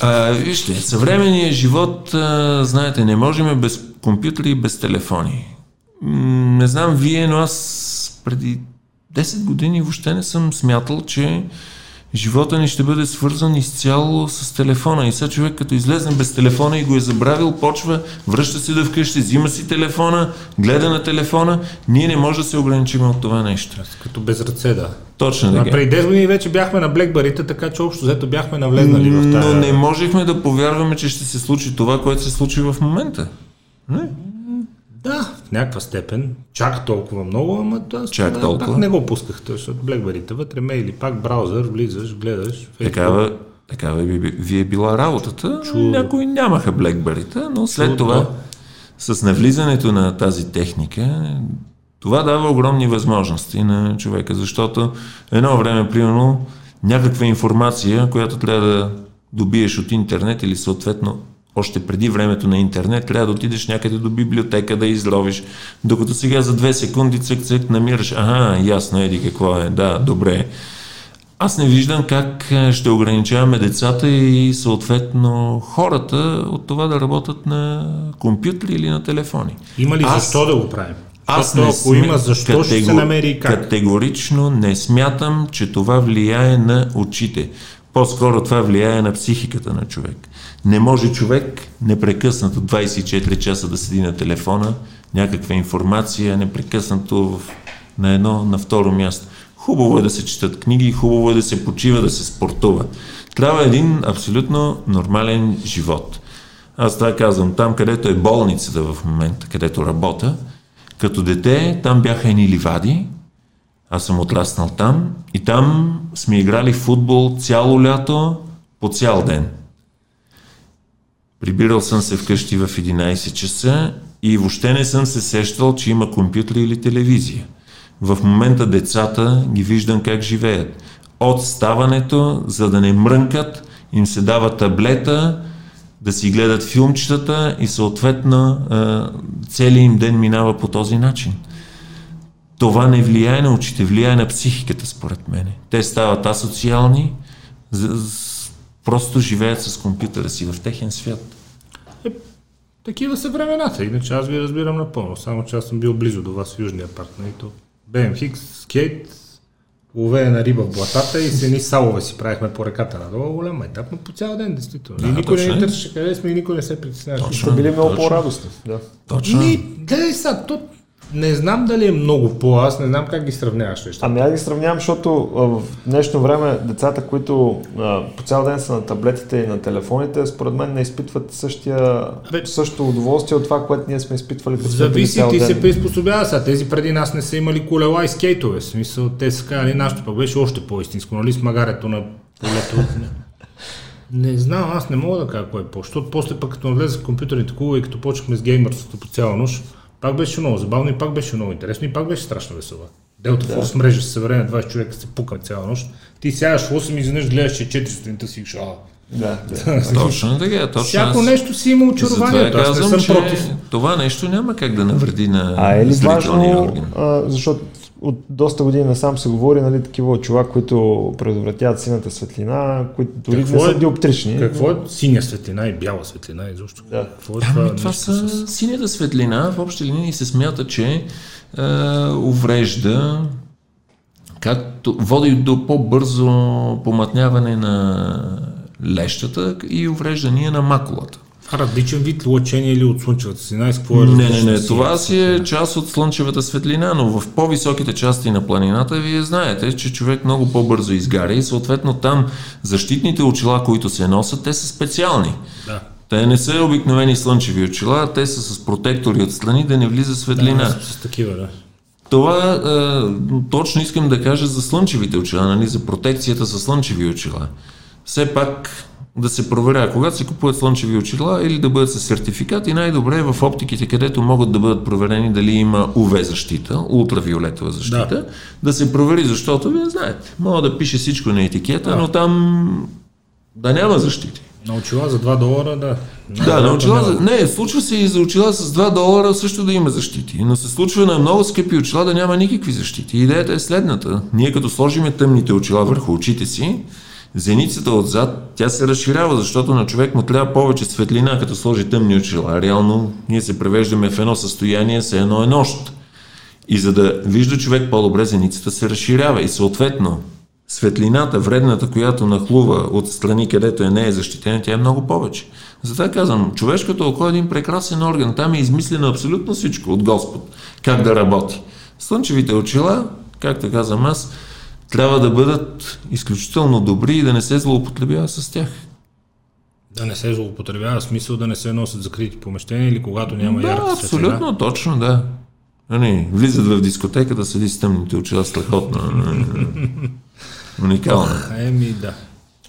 А, вижте, съвременният живот, а, знаете, не можем без компютри и без телефони. М, Не знам вие, но аз преди 10 години въобще не съм смятал, че живота ни ще бъде свързан изцяло с телефона. И сега човек като излезне без телефона и го е забравил, почва, връща се да вкъщи, взима си телефона, гледа на телефона. Ние не може да се ограничим от това нещо. Като без ръце, да. Точно така. преди 10 години вече бяхме на блекбарите, така че общо взето бяхме навлезнали в тази... Но не можехме да повярваме, че ще се случи това, което се случи в момента. Не? Да, в някаква степен. Чак толкова много, ама аз Чак пак толкова? не го пусках, защото блекбарите вътре мейли, пак браузър, влизаш, гледаш. Facebook. Такава, такава ви, ви е била работата. Чудо. Някои нямаха блекбарите, но след Чудо. това, с навлизането на тази техника, това дава огромни възможности на човека, защото едно време, примерно, някаква информация, която трябва да добиеш от интернет или съответно още преди времето на интернет, трябва да отидеш някъде до библиотека да изловиш, докато сега за две секунди цък-цък намираш, ага, ясно, еди какво е, да, добре. Аз не виждам как ще ограничаваме децата и съответно хората от това да работят на компютри или на телефони. Има ли Аз- защо да го правим? Аз не ако сме- има защо, ще се намери и как. Категорично не смятам, че това влияе на очите. По-скоро това влияе на психиката на човек. Не може човек непрекъснато 24 часа да седи на телефона, някаква информация, непрекъснато в, на едно, на второ място. Хубаво е да се четат книги, хубаво е да се почива, да се спортува. Трябва един абсолютно нормален живот. Аз това казвам, там където е болницата в момента, където работя, като дете там бяха едни ливади, аз съм отраснал там и там сме играли футбол цяло лято по цял ден. Прибирал съм се вкъщи в 11 часа и въобще не съм се сещал, че има компютър или телевизия. В момента децата ги виждам как живеят. От ставането, за да не мрънкат, им се дава таблета, да си гледат филмчетата и съответно целият им ден минава по този начин. Това не влияе на очите, влияе на психиката, според мен. Те стават асоциални, просто живеят с компютъра си в техен свят. Такива са времената, иначе аз ви разбирам напълно. Само че аз съм бил близо до вас в Южния парк. Нали? То BMX, скейт, ловене на риба в блатата и с едни салове си правихме по реката надолу. Голям етап, но по цял ден, действително. Да, и никой не точно ни е. търсеше къде сме и никой не се притесняваше. Точно. Били много по-радостни. Да. Точно. Ми, гледай сега, то не знам дали е много по, аз не знам как ги сравняваш нещата. Ами аз ги сравнявам, защото а, в днешно време децата, които а, по цял ден са на таблетите и на телефоните, според мен не изпитват същия, Бе- същото удоволствие от това, което ние сме изпитвали като Зависи, ти ден. се приспособява сега. Тези преди нас не са имали колела и скейтове. В смисъл, те са казали, нашето пък беше още по-истинско, нали, с магарето на полето. Не, знам, аз не мога да кажа кое е по. Защото после пък като навлезе в компютърните клубове и като почнахме с геймърството по цяла нощ, пак беше много забавно и пак беше много интересно и пак беше страшно весело. Делта да. Force мрежа се събере на 20 човека, се пука цяла нощ. Ти сядаш в 8 и изведнъж гледаш, че е 4 сутринта си а, Да, да. Точно така. Точно Всяко аз- нещо си има Затова очарованието. Аз не съм че против. това нещо няма как да навреди на А е ли зрителния важно, орган. а, защото от доста години насам се говори, нали, такива очила, които предотвратяват сината светлина, които дори Какво не са е- диоптрични. Какво е синя светлина и бяла светлина изобщо? Да. Какво е Ами това нещо са с- синята светлина, в общи линии се смята, че е, уврежда, както води до по-бързо помътняване на лещата и увреждания на макулата. Различен вид лъчение или от слънчевата светлина? какво е Не, не, не, това си е част от слънчевата светлина, но в по-високите части на планината вие знаете, че човек много по-бързо изгаря и съответно там защитните очила, които се носят, те са специални. Да. Те не са обикновени слънчеви очила, те са с протектори от страни да не влиза светлина. Да, с, такива, да. Това е, точно искам да кажа за слънчевите очила, нали, за протекцията с слънчеви очила. Все пак да се проверя, когато се купуват слънчеви очила или да бъдат с сертификат и най-добре е в оптиките, където могат да бъдат проверени дали има UV защита, ултравиолетова защита, да, да се провери, защото вие знаете, мога да пише всичко на етикета, Да. но там да няма защити. На очила за 2 долара, да. Да, на очила, за... не, случва се и за очила с 2 долара също да има защити, но се случва на много скъпи очила да няма никакви защити. Идеята е следната. Ние като сложиме тъмните очила върху очите си, зеницата отзад, тя се разширява, защото на човек му трябва повече светлина, като сложи тъмни очила. Реално ние се превеждаме в едно състояние, се едно е нощ. И за да вижда човек по-добре, зеницата се разширява и съответно светлината, вредната, която нахлува от страни, където е не е защитена, тя е много повече. Затова казвам, човешкото око е един прекрасен орган. Там е измислено абсолютно всичко от Господ. Как да работи. Слънчевите очила, както казвам аз, трябва да бъдат изключително добри и да не се злоупотребява с тях. Да не се злоупотребява, в смисъл да не се носят закрити помещения или когато няма да, ярка светлина. абсолютно, точно, да. Нали, влизат в дискотека, седи с тъмните очила, страхотно. Уникално. Еми, да.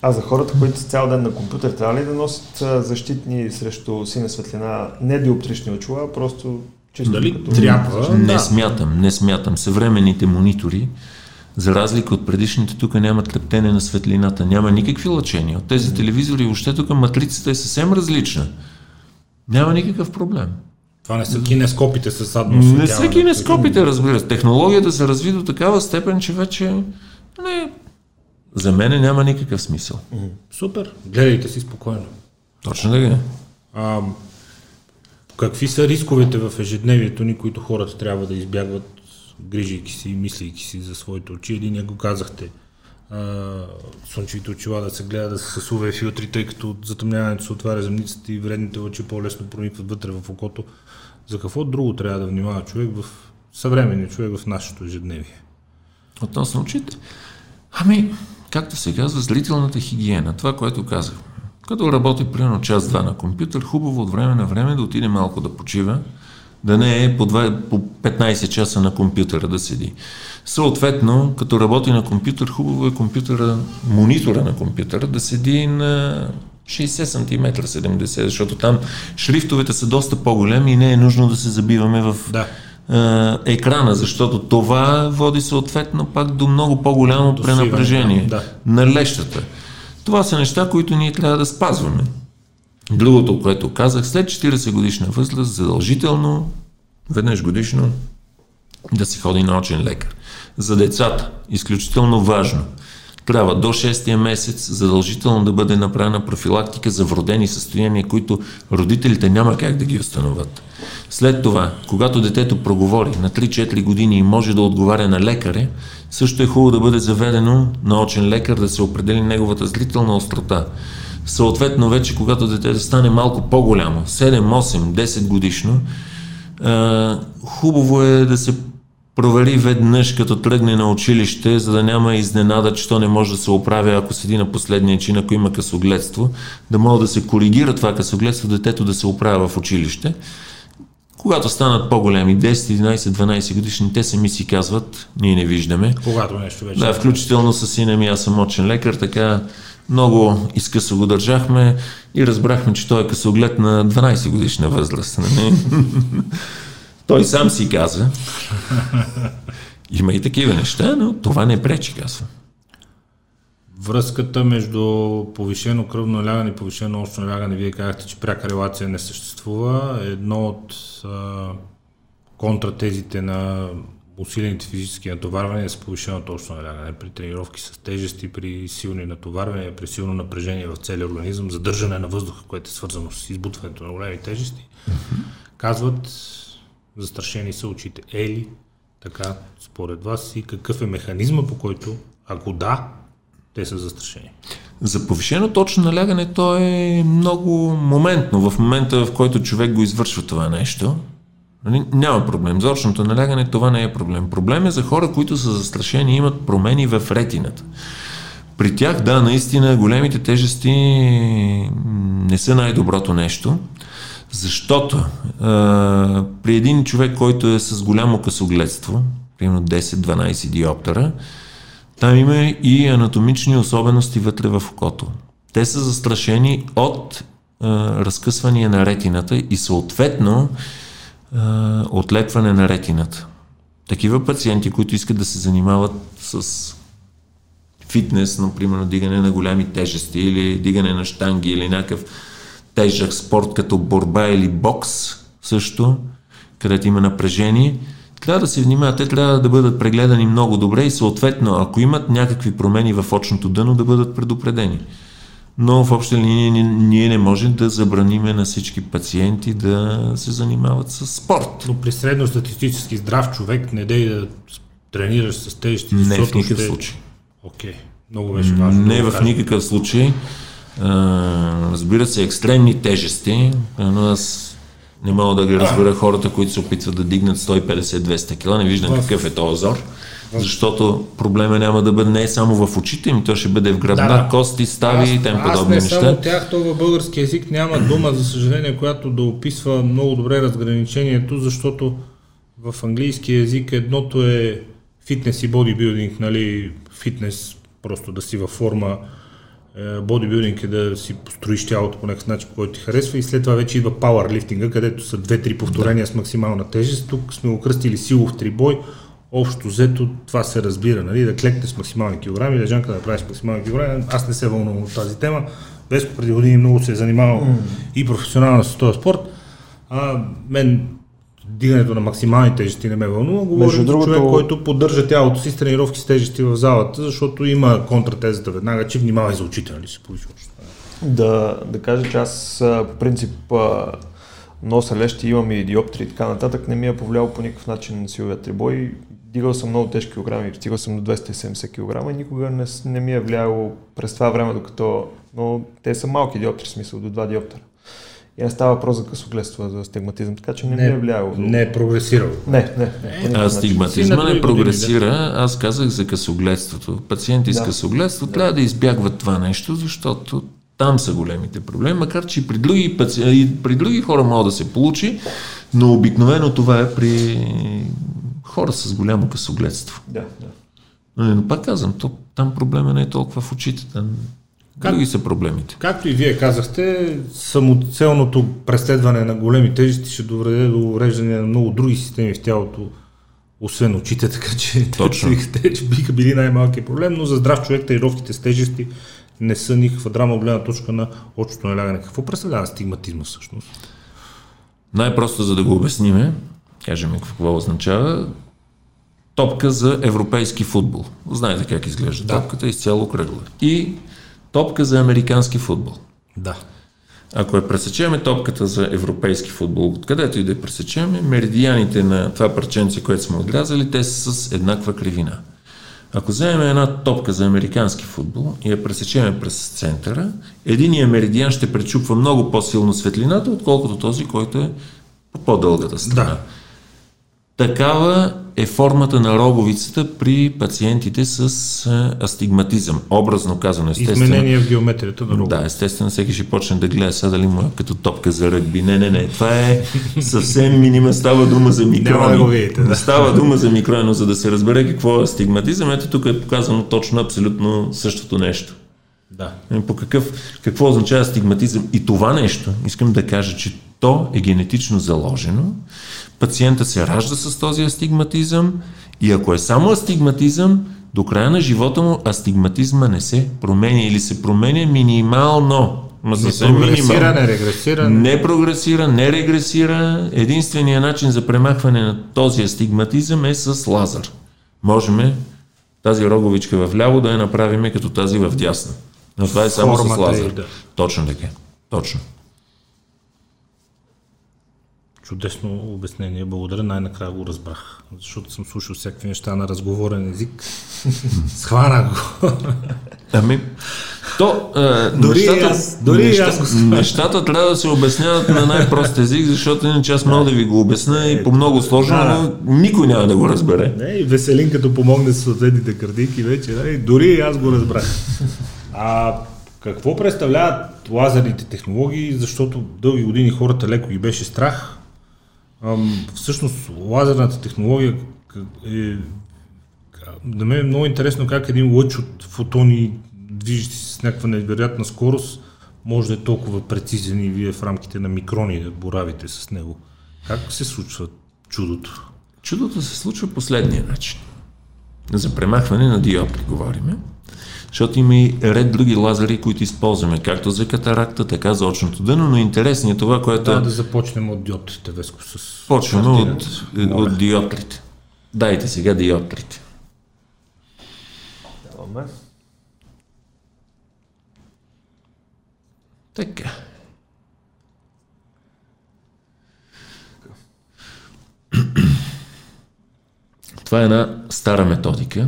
А за хората, които са цял ден на компютър, трябва ли да носят защитни срещу сина светлина, не диоптрични очила, просто чисто Дали като... трябва? Не да. смятам, не смятам. Съвременните монитори, за разлика от предишните, тук няма трептене на светлината, няма никакви лъчения. От тези телевизори, въобще тук матрицата е съвсем различна. Няма никакъв проблем. Това не са кинескопите с адно Не са кинескопите, разбира се. Технологията се разви до такава степен, че вече не, за мен няма никакъв смисъл. Супер. Гледайте си спокойно. Точно така. А, какви са рисковете в ежедневието ни, които хората трябва да избягват, грижайки си, мислейки си за своите очи? Един го казахте. А, слънчевите очила да се гледа да се съсува филтри, тъй като затъмняването се отваря земницата и вредните лъчи по-лесно проникват вътре в окото. За какво друго трябва да внимава човек в съвременния човек в нашето ежедневие? Относно очите? Ами, както се казва, зрителната хигиена, това, което казах. Като работи примерно час-два на компютър, хубаво от време на време да отиде малко да почива, да не е по, 2, по 15 часа на компютъра да седи. Съответно, като работи на компютър, хубаво е компютъра, монитора на компютъра да седи на 60 см, 70, защото там шрифтовете са доста по-големи и не е нужно да се забиваме в да. е, екрана, защото това води съответно пак до много по-голямо пренапрежение да. на лещата. Това са неща, които ние трябва да спазваме. Другото, което казах, след 40 годишна възраст, задължително, веднъж годишно, да се ходи на очен лекар. За децата, изключително важно – трябва до 6 месец задължително да бъде направена профилактика за вродени състояния, които родителите няма как да ги установят. След това, когато детето проговори на 3-4 години и може да отговаря на лекаре, също е хубаво да бъде заведено на очен лекар да се определи неговата зрителна острота. Съответно, вече когато детето стане малко по-голямо, 7, 8, 10 годишно, хубаво е да се провери веднъж като тръгне на училище, за да няма изненада, че то не може да се оправя, ако седи на последния чин, ако има късогледство, да може да се коригира това късогледство, детето да се оправя в училище. Когато станат по-големи, 10, 11, 12 годишни, те сами си казват, ние не виждаме. Когато нещо вече. Да, включително с сина ми, аз съм очен лекар, така много изкъсо го държахме и разбрахме, че той е късоглед на 12 годишна възраст. Нали? Той сам си каза. Има и такива неща, но това не пречи, казва. Връзката между повишено кръвно налягане и повишено общо налягане, вие казахте, че пряка релация не съществува. Едно от а, контратезите на усилените физически натоварвания с повишеното общо налягане при тренировки с тежести, при силни натоварвания, при силно напрежение в целия организъм, задържане на въздуха, което е свързано с избутването на големи тежести. Казват, застрашени са очите. Е ли така според вас и какъв е механизма по който, ако да, те са застрашени? За повишено точно налягане то е много моментно. В момента, в който човек го извършва това нещо, нали, няма проблем. За очното налягане това не е проблем. Проблем е за хора, които са застрашени и имат промени в ретината. При тях, да, наистина големите тежести не са най-доброто нещо. Защото а, при един човек, който е с голямо късогледство, примерно 10-12 диоптера, там има и анатомични особености вътре в окото. Те са застрашени от а, разкъсвания на ретината и съответно отлепване на ретината. Такива пациенти, които искат да се занимават с фитнес, например, дигане на голями тежести или дигане на штанги или някакъв тежък спорт като борба или бокс също, където има напрежение, трябва да се внимават. Те трябва да бъдат прегледани много добре и съответно, ако имат някакви промени в очното дъно, да бъдат предупредени. Но в обща линия ние не можем да забраниме на всички пациенти да се занимават с спорт. Но при средностатистически здрав човек не дей да тренираш с тежести. Не в никакъв ще... случай. Окей, okay. много беше важно. Не да в никакъв случай разбира се, екстремни тежести, но аз не мога да ги разбера хората, които се опитват да дигнат 150-200 кг, не виждам в... какъв е този зор. Защото проблема няма да бъде не само в очите им, то ще бъде в гръбна, да, да. кости, стави и тем подобни неща. Аз не само тях, то в български язик няма дума, за съжаление, която да описва много добре разграничението, защото в английски язик едното е фитнес и бодибилдинг, нали, фитнес, просто да си във форма, е, бодибилдинг е да си построиш тялото по някакъв начин, по който ти харесва и след това вече идва пауърлифтинга, където са две-три повторения да. с максимална тежест. Тук сме го кръстили силов трибой. Общо взето това се разбира, нали? да клекне с максимални килограми, лежанка да правиш максимални килограми. Аз не се вълнувам от тази тема. Веско преди години много се е занимавал mm. и професионално с този спорт А, мен дигането на максимални тежести не ме вълнува. Говорим за другото- човек, който поддържа тялото си с тренировки с тежести в залата, защото има контратезата веднага, че внимавай за учителя ли се получи още. Да, да кажа, че аз по принцип носа лещи, имам и диоптри и така нататък, не ми е повлияло по никакъв начин на силовия трибой. Дигал съм много тежки килограми, стигал съм до 270 кг и никога не, с- не ми е влияло през това време, докато... Но те са малки диоптри, в смисъл до 2 диоптера. И не става въпрос за късогледство, за стигматизъм, така че не, ми е влияло. не е прогресирал. не, не, не, по никакъв А стигматизма не прогресира. Аз казах за късогледството. Пациенти с Да. късогледство трябва да избягват това нещо, защото там са големите проблеми, макар че и при други, паци... и при други хора може да се получи, но обикновено това е при хора с голямо късогледство. Да, да. Но, но пак казвам, то, там проблема не е толкова в очите. Там Как? други са проблемите. Както и вие казахте, самоцелното преследване на големи тежести ще доведе до уреждане на много други системи в тялото, освен очите, така че Точно. те биха били най-малкият проблем, но за здрав човек тренировките с тежести не са никаква драма от гледна точка на очното налягане. Какво представлява стигматизма всъщност? Най-просто за да го обясниме, кажем какво означава, топка за европейски футбол. Знаете как изглежда Да. топката, изцяло кръгла. И топка за американски футбол. Да. Ако я пресечеме топката за европейски футбол, откъдето и да я пресечеме, меридианите на това парченце, което сме отрязали, те са с еднаква кривина. Ако вземем една топка за американски футбол и я пресечеме през центъра, единия меридиан ще пречупва много по-силно светлината, отколкото този, който е по по-дългата страна. Да. Такава е формата на роговицата при пациентите с а, астигматизъм. Образно казано, естествено. Изменение в геометрията на рога. Да, естествено, всеки ще почне да гледа сега дали му е като топка за ръгби. Не, не, не. Това е съвсем минима. Става дума за микрони. Няма да видите, да. Става дума за микрони, но за да се разбере какво е астигматизъм, ето тук е показано точно абсолютно същото нещо. да. Ами По какъв, какво означава астигматизъм? И това нещо, искам да кажа, че то е генетично заложено. Пациента се ражда с този астигматизъм и ако е само астигматизъм, до края на живота му астигматизма не се променя или се променя минимално. Ма Не съвсем прогресира, минимално. не регресира. Не... Не прогресира, не регресира. Единственият начин за премахване на този астигматизъм е с лазър. Можем тази роговичка в ляво да я направим като тази в дясно. Но това е само с Формата лазър. да. Точно така. Точно. Чудесно обяснение, благодаря, най-накрая го разбрах, защото съм слушал всякакви неща на разговорен език. Схвана го. Ами, то, е, Дори нещата, аз- дори неща, аз го нещата трябва да се обясняват на най-прост език, защото иначе аз мога да ви го обясня и по много сложно, Да. но никой няма да го разбере. Не, и Веселин като помогне с съответните картинки вече, дори и аз го разбрах. А какво представляват лазерните технологии, защото дълги години хората леко ги беше страх. Всъщност лазерната технология е... На мен е много интересно как един лъч от фотони, движещи се с някаква невероятна скорост, може да е толкова прецизен и вие в рамките на микрони да боравите с него. Как се случва чудото? Чудото се случва последния начин. За премахване на диопли говориме. Защото има и ред други лазери, които използваме, както за катаракта, така за очното дъно, но интересно е това, което Да, да започнем от диоптрите, Веско, с почваме от. Моля. от диоптрите. Дайте сега диоптрите. Даваме. Така. Това е една стара методика,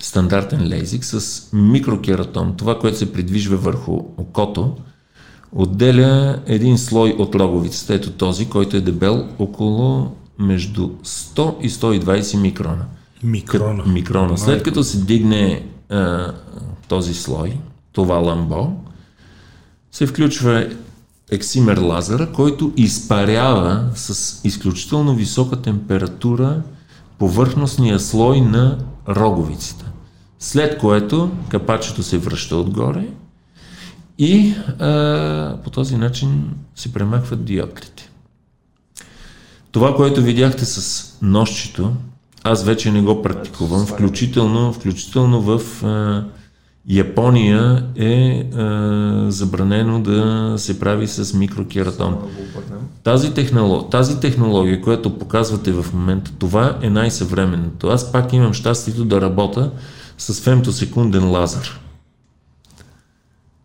стандартен лейзик с микрокератон. Това, което се придвижва върху окото, отделя един слой от роговицата, ето този, който е дебел около между 100 и 120 микрона. Микрона. Микрона. След като се дигне а, този слой, това ламбо, се включва ексимер лазера, който изпарява с изключително висока температура повърхностния слой на роговицата. След което капачето се връща отгоре и а, по този начин се премахват диоптрите. Това, което видяхте с нощчето, аз вече не го практикувам, включително, включително в а, Япония е а, забранено да се прави с микрокератом. Тази, технолог, тази технология, която показвате в момента, това е най-съвременното. Аз пак имам щастието да работя с фемтосекунден лазер.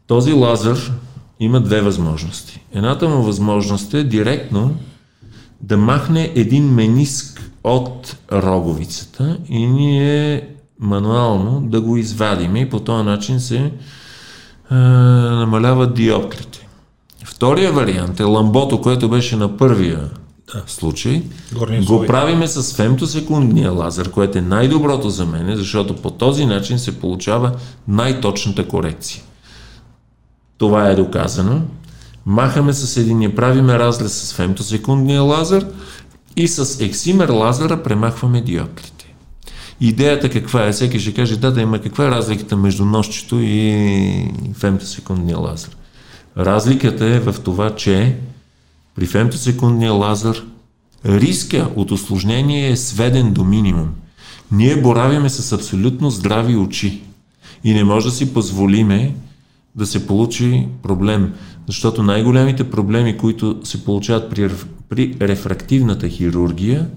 Този лазер има две възможности. Едната му възможност е директно да махне един мениск от роговицата и ние мануално да го извадим и по този начин се а, намаляват диоптрите. Втория вариант е ламбото, което беше на първия да. случай. Горния го слой. правиме с фемтосекундния лазер, което е най-доброто за мен, защото по този начин се получава най-точната корекция. Това е доказано. Махаме с един, правиме разлез с фемтосекундния лазер и с ексимер лазера премахваме диоптрите. Идеята каква е? Всеки ще каже, да, да има каква е разликата между нощчето и фемтосекундния лазер. Разликата е в това, че при фемтосекундния лазер риска от осложнение е сведен до минимум. Ние боравиме с абсолютно здрави очи и не може да си позволиме да се получи проблем, защото най-големите проблеми, които се получават при, при рефрактивната хирургия,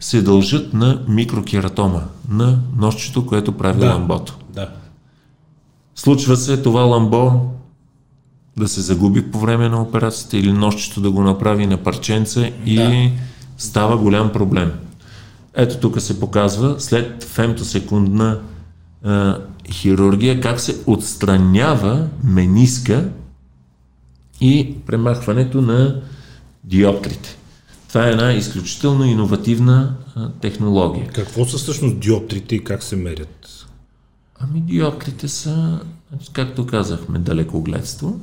се дължат на микрокератома, на нощчето, което прави да, ламбото. Да. Случва се това ламбо да се загуби по време на операцията или нощчето да го направи на парченца и да. става голям проблем. Ето тук се показва след фемтосекундна а, хирургия как се отстранява мениска и премахването на диоптрите. Това е една изключително иновативна технология. Какво са всъщност диоптрите и как се мерят? Ами диоптрите са, както казахме, далекогледство,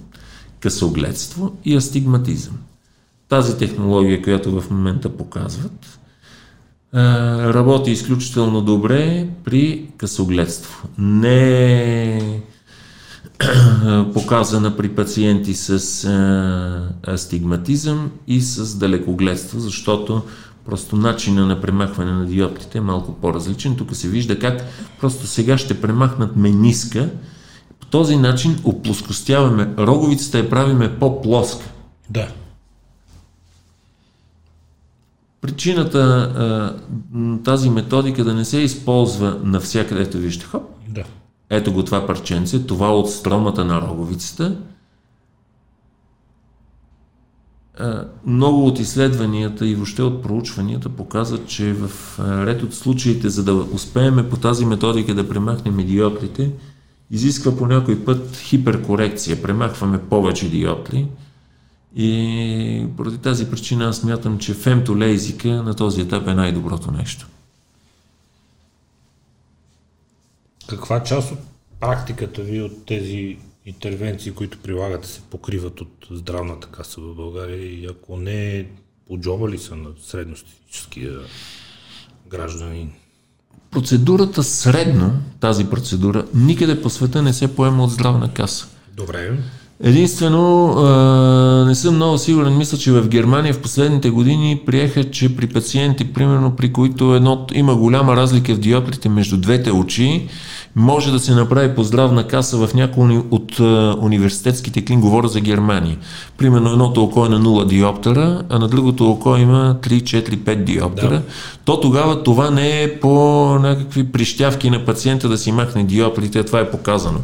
късогледство и астигматизъм. Тази технология, която в момента показват, работи изключително добре при късогледство. Не е показана при пациенти с астигматизъм и с далекогледство, защото просто начина на премахване на диоптрите е малко по-различен. Тук се вижда как просто сега ще премахнат мениска. По този начин оплоскостяваме роговицата и правиме по-плоска. Да. Причината тази методика да не се използва навсякъде, ето вижте, хоп, да. Ето го това парченце, това от стромата на роговицата. Много от изследванията и въобще от проучванията показват, че в ред от случаите, за да успеем по тази методика да премахнем диоптрите, изисква по някой път хиперкорекция. Премахваме повече диопли, и поради тази причина аз смятам, че фемтолейзика на този етап е най-доброто нещо. Каква част от практиката ви от тези интервенции, които прилагате, се покриват от здравната каса в България и ако не, по джоба ли са на средностатическия гражданин? Процедурата средно, тази процедура, никъде по света не се поема от здравна каса. Добре. Единствено, не съм много сигурен, мисля, че в Германия в последните години приеха, че при пациенти, примерно при които едно, има голяма разлика в диоптрите между двете очи, може да се направи по здравна каса в някои от а, университетските клин, говоря за Германия. Примерно едното око е на 0 диоптера, а на другото око има 3, 4, 5 диоптера. Да. То тогава това не е по някакви прищявки на пациента да си махне диоптрите, това е показано.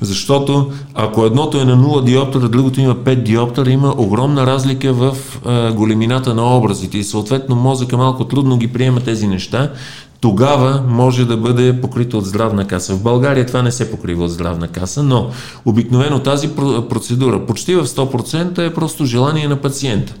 Защото ако едното е на 0 диоптера, другото има 5 диоптера, има огромна разлика в а, големината на образите и съответно мозъка малко трудно ги приема тези неща, тогава може да бъде покрито от здравна каса. В България това не се покрива от здравна каса, но обикновено тази процедура почти в 100% е просто желание на пациента.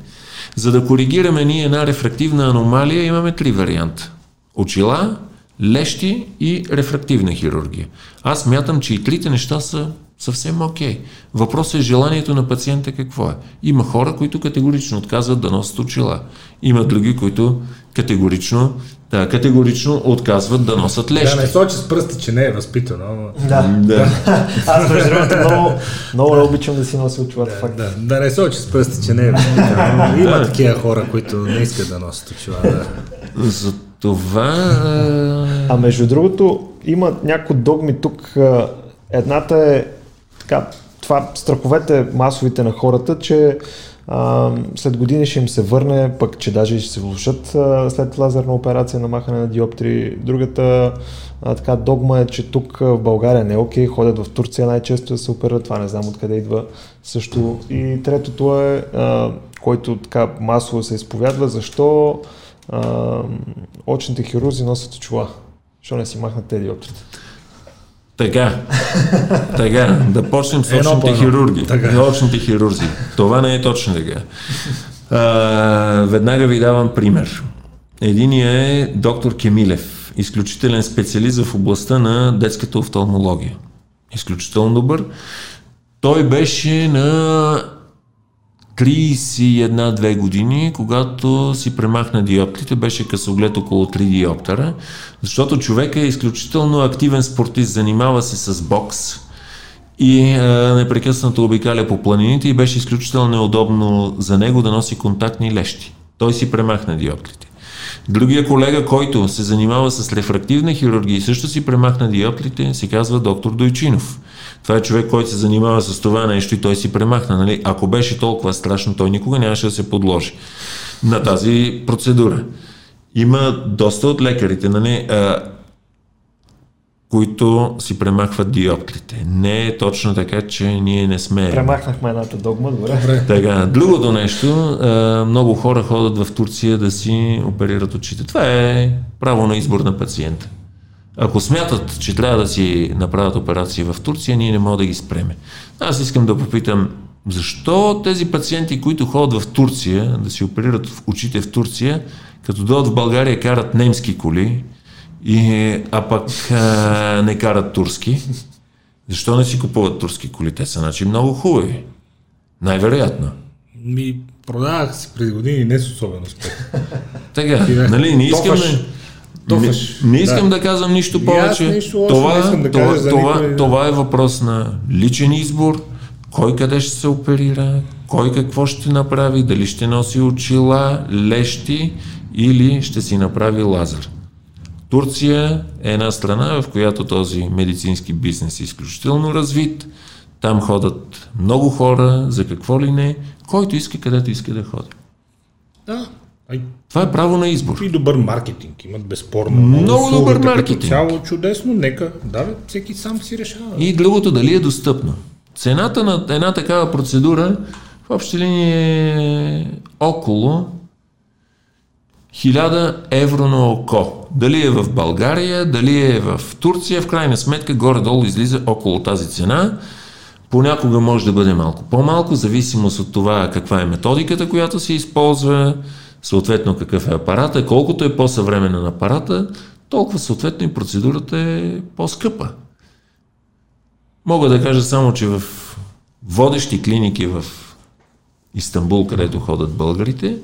За да коригираме ние една рефрактивна аномалия, имаме три варианта. Очила, лещи и рефрактивна хирургия. Аз мятам, че и трите неща са съвсем окей. Okay. Въпросът е желанието на пациента какво е. Има хора, които категорично отказват да носят очила. Има други, които категорично да, категорично отказват да носят лещи. Да, не сочи с пръсти, че не е възпитано. Да. да. Аз между другото много, много не обичам да си нося очилата. Да, да, да, не сочи с пръсти, че не е възпитано. Има такива хора, които не искат да носят очила. Да. За това... А между другото, има някои догми тук, Едната е така, това страховете масовите на хората, че след години ще им се върне, пък че даже ще се влушат след лазерна операция на махане на диоптри. Другата а, така догма е, че тук в България не е окей, ходят в Турция най-често да се оперират, това не знам откъде идва също. И третото е, а, който така масово се изповядва, защо а, очните хирурзи носят очила. Защо не си махнат те диоптрите? Така, така, да почнем с очните хирурги. Така. Очните хирурзи. Това не е точно така. А, веднага ви давам пример. Единият е доктор Кемилев, изключителен специалист в областта на детската офталмология. Изключително добър. Той беше на 31-2 години, когато си премахна диоптрите, беше късоглед около 3 диоптера, защото човек е изключително активен спортист, занимава се с бокс и е, непрекъснато обикаля по планините и беше изключително неудобно за него да носи контактни лещи. Той си премахна диоптрите. Другия колега, който се занимава с рефрактивна хирургия и също си премахна диоптрите, се казва доктор Дойчинов. Това е човек, който се занимава с това нещо и той си премахна. Нали? Ако беше толкова страшно, той никога нямаше да се подложи на тази процедура. Има доста от лекарите, нали, а, които си премахват диоптрите. Не е точно така, че ние не сме. Премахнахме едната догма, добре. Добре. Така, другото нещо, а, много хора ходят в Турция да си оперират очите. Това е право на избор на пациента. Ако смятат, че трябва да си направят операция в Турция, ние не можем да ги спреме. Аз искам да попитам, защо тези пациенти, които ходят в Турция, да си оперират в очите в Турция, като дойдат в България, карат немски коли, и, а пък а, не карат турски? Защо не си купуват турски коли? Те са значи много хубави. Най-вероятно. Ми продавах си преди години не с особен успех. Така, нали, не искам тофаш. Тофаш. Не, не искам Да. да. казвам нищо повече. нищо това, искам да това, кажа за това, никой. това е въпрос на личен избор, кой къде ще се оперира, кой какво ще направи, дали ще носи очила, лещи или ще си направи лазер. Турция е една страна, в която този медицински бизнес е изключително развит. Там ходят много хора, за какво ли не, който иска където иска да ходи. Да. Ай, Това е право на избор. и добър маркетинг имат, безспорно. Много Услугата добър маркетинг. Цяло чудесно, нека, да, бе, всеки сам си решава. И другото, дали е достъпно. Цената на една такава процедура в общи линии е около 1000 евро на око. Дали е в България, дали е в Турция, в крайна сметка горе-долу излиза около тази цена. Понякога може да бъде малко по-малко, зависимост от това каква е методиката, която се използва, съответно какъв е апарата. Колкото е по-съвременен апарата, толкова съответно и процедурата е по-скъпа. Мога да кажа само, че в водещи клиники в Истанбул, където ходят българите,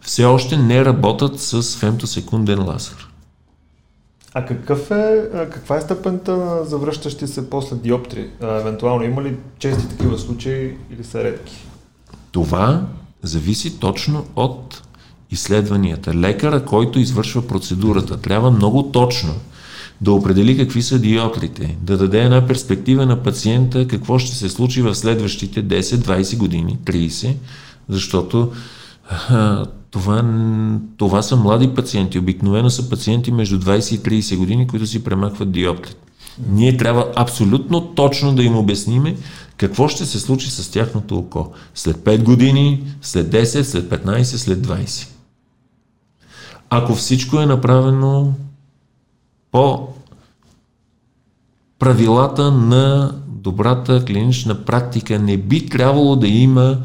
все още не работят с фемтосекунден лазер. А какъв е, каква е степента на завръщащи се после диоптри? Евентуално има ли чести такива случаи или са редки? Това зависи точно от изследванията. Лекара, който извършва процедурата, трябва много точно да определи какви са диотрите, да даде една перспектива на пациента какво ще се случи в следващите 10, 20 години, 30, защото а, това, това са млади пациенти. Обикновено са пациенти между 20 и 30 години, които си премахват диоптрите. Ние трябва абсолютно точно да им обясниме какво ще се случи с тяхното око. След 5 години, след 10, след 15, след 20. Ако всичко е направено по правилата на добрата клинична практика, не би трябвало да има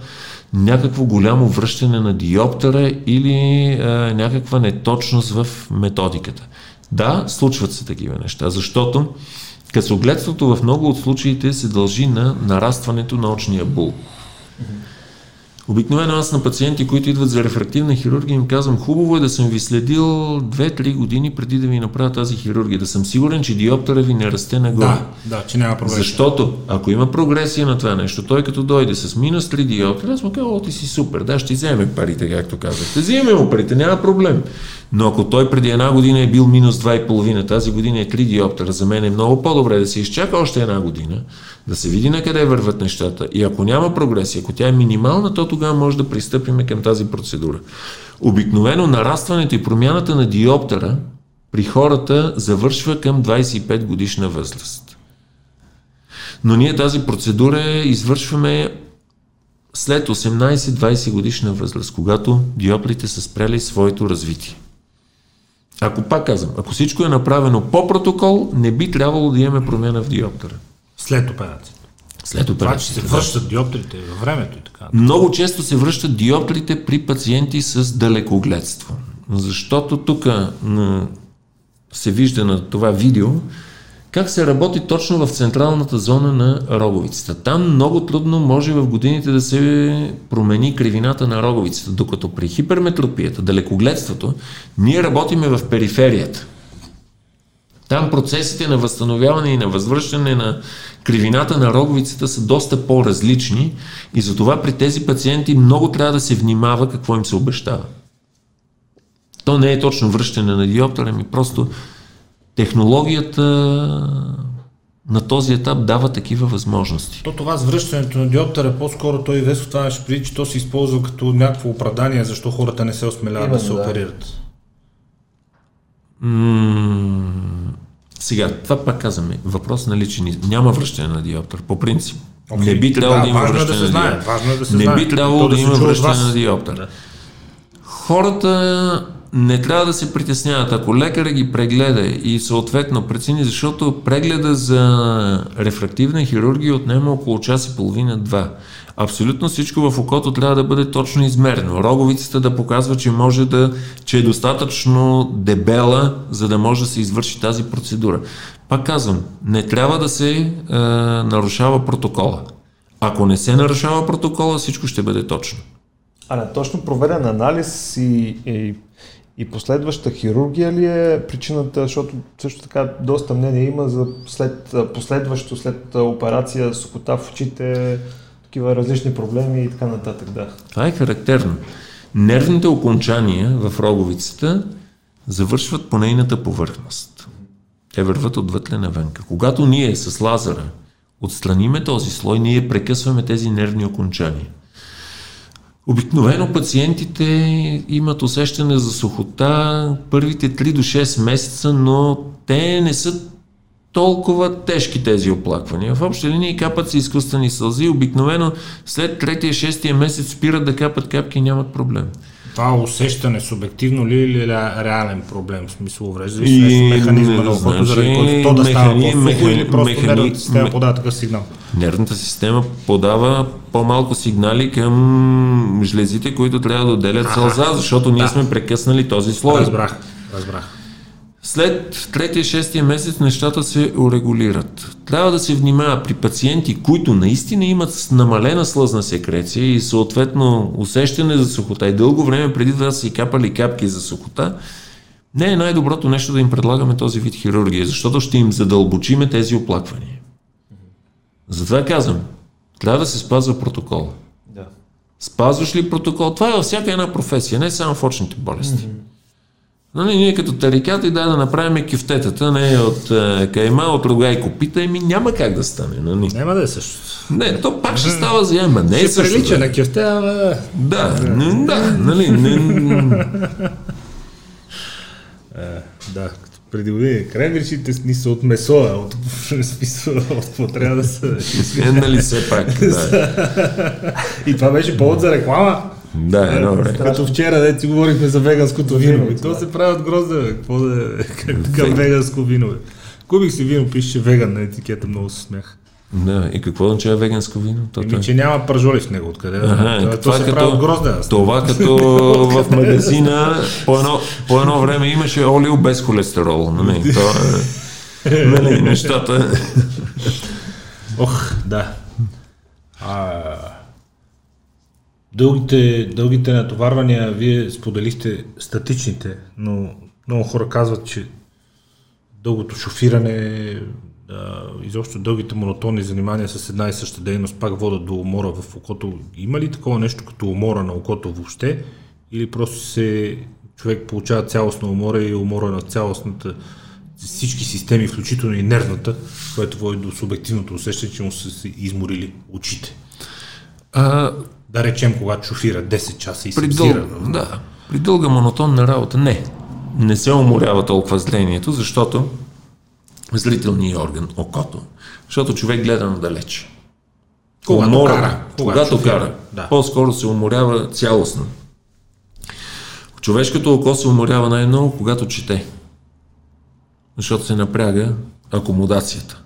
някакво голямо връщане на диоптера или а, някаква неточност в методиката. Да, случват се такива неща, защото късогледството в много от случаите се дължи на нарастването на очния бул. Обикновено аз на пациенти, които идват за рефрактивна хирургия, им казвам, хубаво е да съм ви следил 2-3 години преди да ви направя тази хирургия, да съм сигурен, че диоптера ви не расте нагоре. Да, да, че няма прогресия. Защото ако има прогресия на това нещо, той като дойде с минус 3 диоптера, аз му казвам, о, ти си супер, да, ще вземе парите, както казахте. Вземе му парите, няма проблем. Но ако той преди една година е бил минус 2,5, тази година е 3 диоптера, за мен е много по-добре да се изчака още една година, да се види на къде върват нещата. И ако няма прогресия, ако тя е минимална, то тогава може да пристъпиме към тази процедура. Обикновено нарастването и промяната на диоптера при хората завършва към 25 годишна възраст. Но ние тази процедура извършваме след 18-20 годишна възраст, когато диоплите са спряли своето развитие. Ако пак казвам, ако всичко е направено по протокол, не би трябвало да имаме промяна в диоптера. След операцията. След Това, че се операцията. връщат диоптрите във времето и така. Много често се връщат диоптрите при пациенти с далекогледство. Защото тук се вижда на това видео как се работи точно в централната зона на роговицата. Там много трудно може в годините да се промени кривината на роговицата, докато при хиперметропията, далекогледството, ние работиме в периферията. Там процесите на възстановяване и на възвръщане на кривината на роговицата са доста по-различни и затова при тези пациенти много трябва да се внимава какво им се обещава. То не е точно връщане на диоптера, ми просто технологията на този етап дава такива възможности. То това с връщането на диоптера, по-скоро той Весо това ще преди, че то се използва като някакво оправдание, защо хората не се осмеляват да се да. оперират. М- сега, това пак казваме, въпрос на личен Няма връщане на диоптер, по принцип. Окей. Не би трябвало Да, да, има важно е да връщане се на знае, диоптер. важно е да се не знае. би трябвало да, да има връщане на диоптер. Да. Хората не трябва да се притесняват. Ако лекаря ги прегледа и съответно прецени, защото прегледа за рефрактивна хирургия отнема около час и половина-два. Абсолютно всичко в окото трябва да бъде точно измерено. Роговицата да показва, че може да, че е достатъчно дебела, за да може да се извърши тази процедура. Пак казвам, не трябва да се е, нарушава протокола. Ако не се нарушава протокола, всичко ще бъде точно. А не, точно проведен анализ и, и, и последваща хирургия ли е причината, защото също така доста мнение има за след, последващо, след операция, сухота в очите, такива различни проблеми и така нататък, да. Това е характерно. Нервните окончания в роговицата завършват по нейната повърхност. Те върват отвътре навънка. Когато ние с лазера отстраниме този слой, ние прекъсваме тези нервни окончания. Обикновено пациентите имат усещане за сухота първите 3 до 6 месеца, но те не са толкова тежки тези оплаквания. В общи линии капат се изкуствени сълзи. Обикновено след третия, шестия месец спират да капат капки и нямат проблем. Това усещане субективно ли е или ре- реален проблем? В смисъл уврежда И, механизма на ухото, заради който то да става механи- по-сухо или просто механи- нервната система подава такъв сигнал? Нервната система подава по-малко сигнали към жлезите, които трябва да отделят сълза, защото ние сме прекъснали този слой. Разбрах, разбрах. След третия, шестия месец нещата се урегулират. Трябва да се внимава при пациенти, които наистина имат намалена слъзна секреция и съответно усещане за сухота и дълго време преди това са си капали капки за сухота, не е най-доброто нещо да им предлагаме този вид хирургия, защото ще им задълбочиме тези оплаквания. Затова казвам, трябва да се спазва протокола. да. Спазваш ли протокол? Това е във всяка една професия, не само в очните болести. Нали, ние като тарикати да, да направим кюфтетата, не от е, кайма, от рога и копита, еми няма как да стане. Нали? Няма да е също. Не, то пак ще става за яма. Не е Ще също. прилича на кефте, ама... Да, не, да, нали, не, Е, да, като преди години кренвиршите ни са от месо, а от какво трябва да са. е, нали все пак, да. И това беше повод за реклама. Да, едно време. Като вчера, де си говорихме за веганското вино. И то се прави от грозда. Какво да е? Как така Веган. веганско вино, бе. Купих си вино, пише веган на етикета, много се смях. Да, и какво означава веганско вино? То, Еми, че няма пържоли в него, откъде? Ага, То- това то се е прави от като, грозда. това като в магазина по едно, по едно време имаше олио без холестерол. Нали? То, е, нали, нещата. Ох, да. А, Дългите, дългите натоварвания, вие споделихте статичните, но много хора казват, че дългото шофиране, да, изобщо дългите монотонни занимания с една и съща дейност пак водят до умора в окото. Има ли такова нещо като умора на окото въобще? Или просто се човек получава цялостна умора и умора на цялостната всички системи, включително и нервната, което води до субективното усещане, че му са се изморили очите. А, да речем, когато шофира 10 часа и се дъл... Да, при дълга монотонна работа не. Не се уморява толкова зрението, защото зрителният орган, окото, защото човек гледа надалеч. Когато Умора, кара. Когато, когато кара. Да. По-скоро се уморява цялостно. Човешкото око се уморява най-много, когато чете. Защото се напряга акомодацията.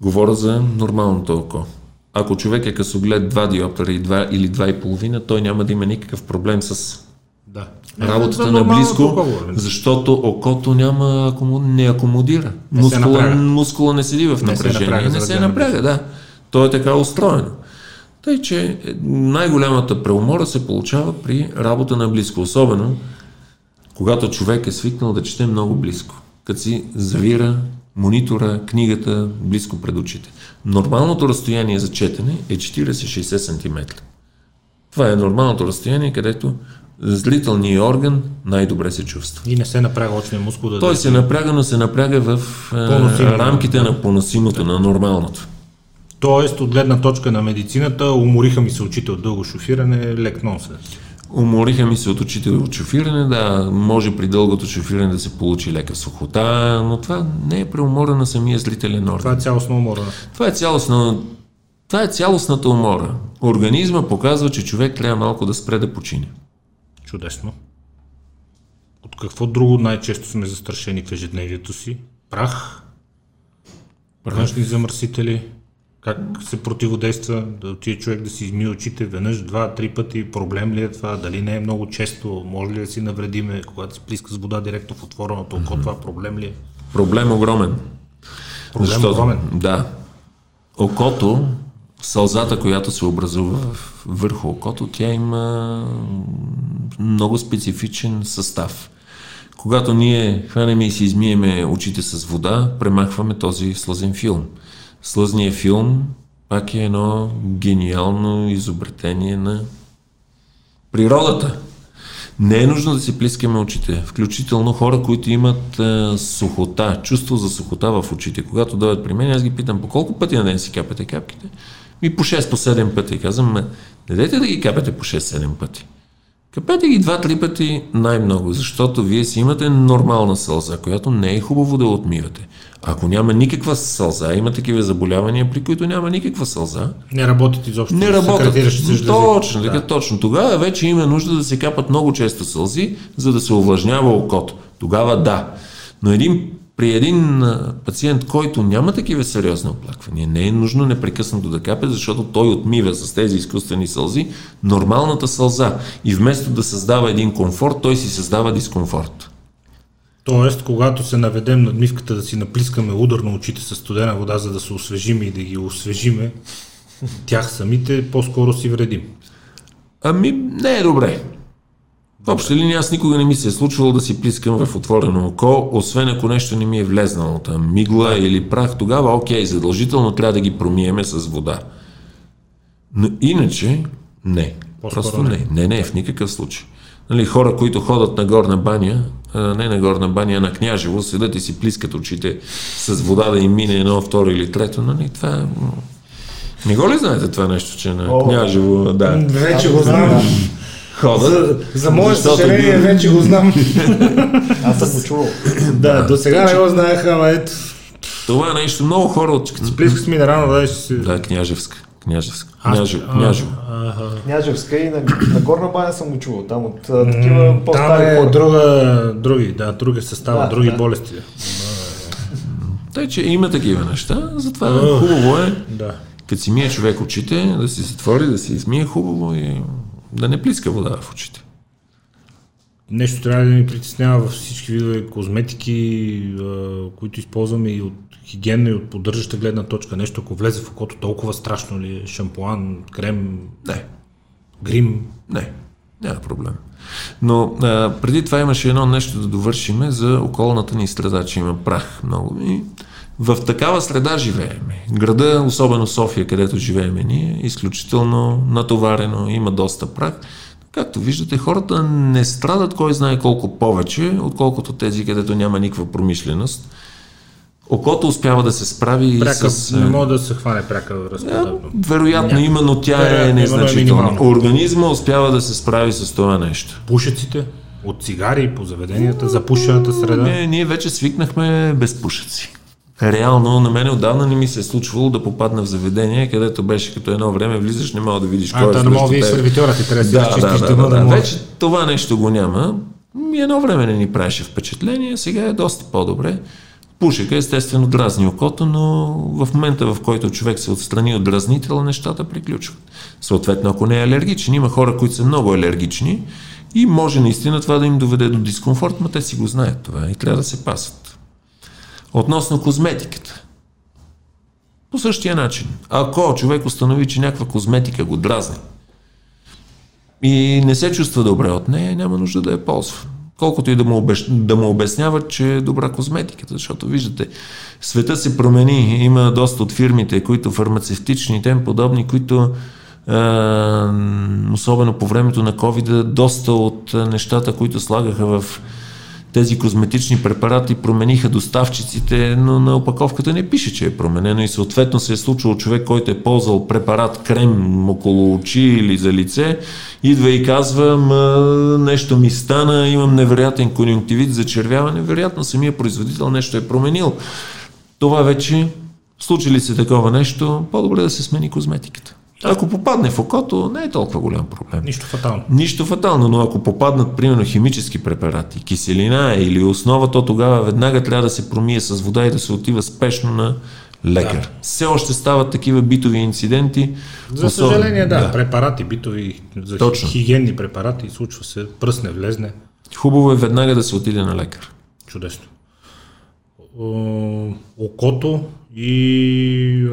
Говоря за нормалното око. Ако човек е късоглед 2 диоптера и 2 или 2,5, той няма да има никакъв проблем с да. работата е, на близко, защото окото няма, не акомодира. Не мускула, мускула не седи в напрежение. Не се напряга, не се напряга да. То е така устроено. Тъй, че най-голямата преумора се получава при работа на близко, особено когато човек е свикнал да чете много близко, като си завира монитора, книгата близко пред очите. Нормалното разстояние за четене е 40-60 см. Това е нормалното разстояние, където зрителният орган най-добре се чувства. И не се напряга очния мускул да... Той се напряга, но се напряга в поносимо. рамките на поносимото, на нормалното. Тоест, от гледна точка на медицината, умориха ми се очите от дълго шофиране, лек нонсенс. Умориха ми се от очите от шофиране, да, може при дългото шофиране да се получи лека сухота, но това не е преумора на самия зрителен орган. Това е цялостна умора. Това е, цялостна, това е цялостната умора. Организма показва, че човек трябва малко да спре да почине. Чудесно. От какво друго най-често сме застрашени в ежедневието си? Прах? Външни замърсители? Как се противодейства да отиде човек да си изми очите веднъж, два, три пъти? Проблем ли е това? Дали не е много често? Може ли да си навредиме, когато се плиска с вода директно в отвореното око? Mm-hmm. Това проблем ли е? Проблем огромен. Проблем Защото, огромен? Да. Окото, сълзата, която се образува върху окото, тя има много специфичен състав. Когато ние хванеме и си измиеме очите с вода, премахваме този слъзен филм. Слъзният филм пак е едно гениално изобретение на природата. Не е нужно да си плискаме очите. Включително хора, които имат е, сухота, чувство за сухота в очите. Когато дойдат при мен, аз ги питам по колко пъти на ден си капате капките. И по 6 по 7 пъти. Казвам, не дайте да ги капете по 6-7 пъти. Капете ги два-три пъти най-много, защото вие си имате нормална сълза, която не е хубаво да отмивате. Ако няма никаква сълза, има такива заболявания, при които няма никаква сълза. Не работят изобщо. Не работят. Точно, така, да. точно. Тогава вече има нужда да се капат много често сълзи, за да се увлажнява окото. Тогава да. Но един при един пациент, който няма такива сериозни оплаквания, не е нужно непрекъснато да капе, защото той отмива с тези изкуствени сълзи нормалната сълза. И вместо да създава един комфорт, той си създава дискомфорт. Тоест, когато се наведем надмивката да си наплискаме удар на очите с студена вода, за да се освежиме и да ги освежиме, тях самите по-скоро си вредим. Ами, не е добре. В обща линия аз никога не ми се е случвало да си плискам в отворено око, освен ако нещо не ми е влезнало там, мигла да. или прах, тогава окей, задължително трябва да ги промиеме с вода. Но иначе не. По-скоро Просто не. не. Не, не, в никакъв случай. Нали, хора, които ходят на горна баня, а не на горна баня, а на княжево, седат и си плискат очите с вода да им мине едно, второ или трето. Нали, това не го ли знаете това нещо, че на О, княжево, да. Вече го знам ходът. За, за мое съжаление ги... вече го знам. Аз съм го чувал. да, до сега не го знаеха, ама ето. Това е нещо много хора от... Сплиска с минерална, да, си... Да, княжевска. Княжевска. Княжево. Княжево. Княжевска и на, на Горна баня съм го чувал. Там от такива по-стари Там е хора. друга, други, да, други състава, да, други да. болести. Тъй, че има такива неща, затова uh, хубаво е, да. като си мие човек очите, да си затвори, да си измие хубаво и да не плиска вода в очите. Нещо трябва да ни притеснява във всички видове козметики, които използваме и от хигиена и от поддържаща гледна точка. Нещо, ако влезе в окото, толкова страшно ли е? Шампуан, крем? Не. Грим? Не, няма проблем. Но а, преди това имаше едно нещо да довършиме за околната ни среда, че има прах много. И в такава среда живеем. Града, особено София, където живеем ние, е изключително натоварено, има доста прах. Както виждате, хората не страдат кой знае колко повече, отколкото тези, където няма никаква промишленост. Окото успява да се справи Пряка, с... не може да се хване пряка връзка. Да, вероятно Няма. има, но тя е Вероятно е незначителна. Организма успява да се справи с това нещо. Пушеците от цигари по заведенията, запушената среда. Не, ние вече свикнахме без пушеци. Реално, на мен отдавна не ми се е случвало да попадна в заведение, където беше като едно време влизаш, не мога да видиш кой е та не мога и теб. сервитьора ти трябва да Да, да, да, да, да. може. Вече това нещо го няма. Ми едно време не ни правеше впечатление, сега е доста по-добре. Пушека естествено дразни окото, но в момента в който човек се отстрани от дразнител, нещата приключват. Съответно, ако не е алергичен, има хора, които са много алергични и може наистина това да им доведе до дискомфорт, но те си го знаят това и трябва да се пасат. Относно козметиката. По същия начин. Ако човек установи, че някаква козметика го дразни и не се чувства добре от нея, няма нужда да я ползва. Колкото и да му, обещ... да му обясняват, че е добра козметиката, защото виждате, света се промени. Има доста от фирмите, които фармацевтични и тем подобни, които е, особено по времето на COVID, доста от е, нещата, които слагаха в тези козметични препарати промениха доставчиците, но на опаковката не пише, че е променено и съответно се е случило човек, който е ползвал препарат, крем около очи или за лице, идва и казва, нещо ми стана, имам невероятен конюнктивит, зачервяване, вероятно самия производител нещо е променил. Това вече, случи ли се такова нещо, по-добре да се смени козметиката. Ако попадне в окото, не е толкова голям проблем. Нищо фатално. Нищо фатално, но ако попаднат, примерно, химически препарати, киселина или основа, то тогава веднага трябва да се промие с вода и да се отива спешно на лекар. Да. Все още стават такива битови инциденти. За особено- съжаление, да, препарати, битови, за Точно. хигиенни препарати, случва се, пръсне, влезне. Хубаво е веднага да се отиде на лекар. Чудесно. Окото и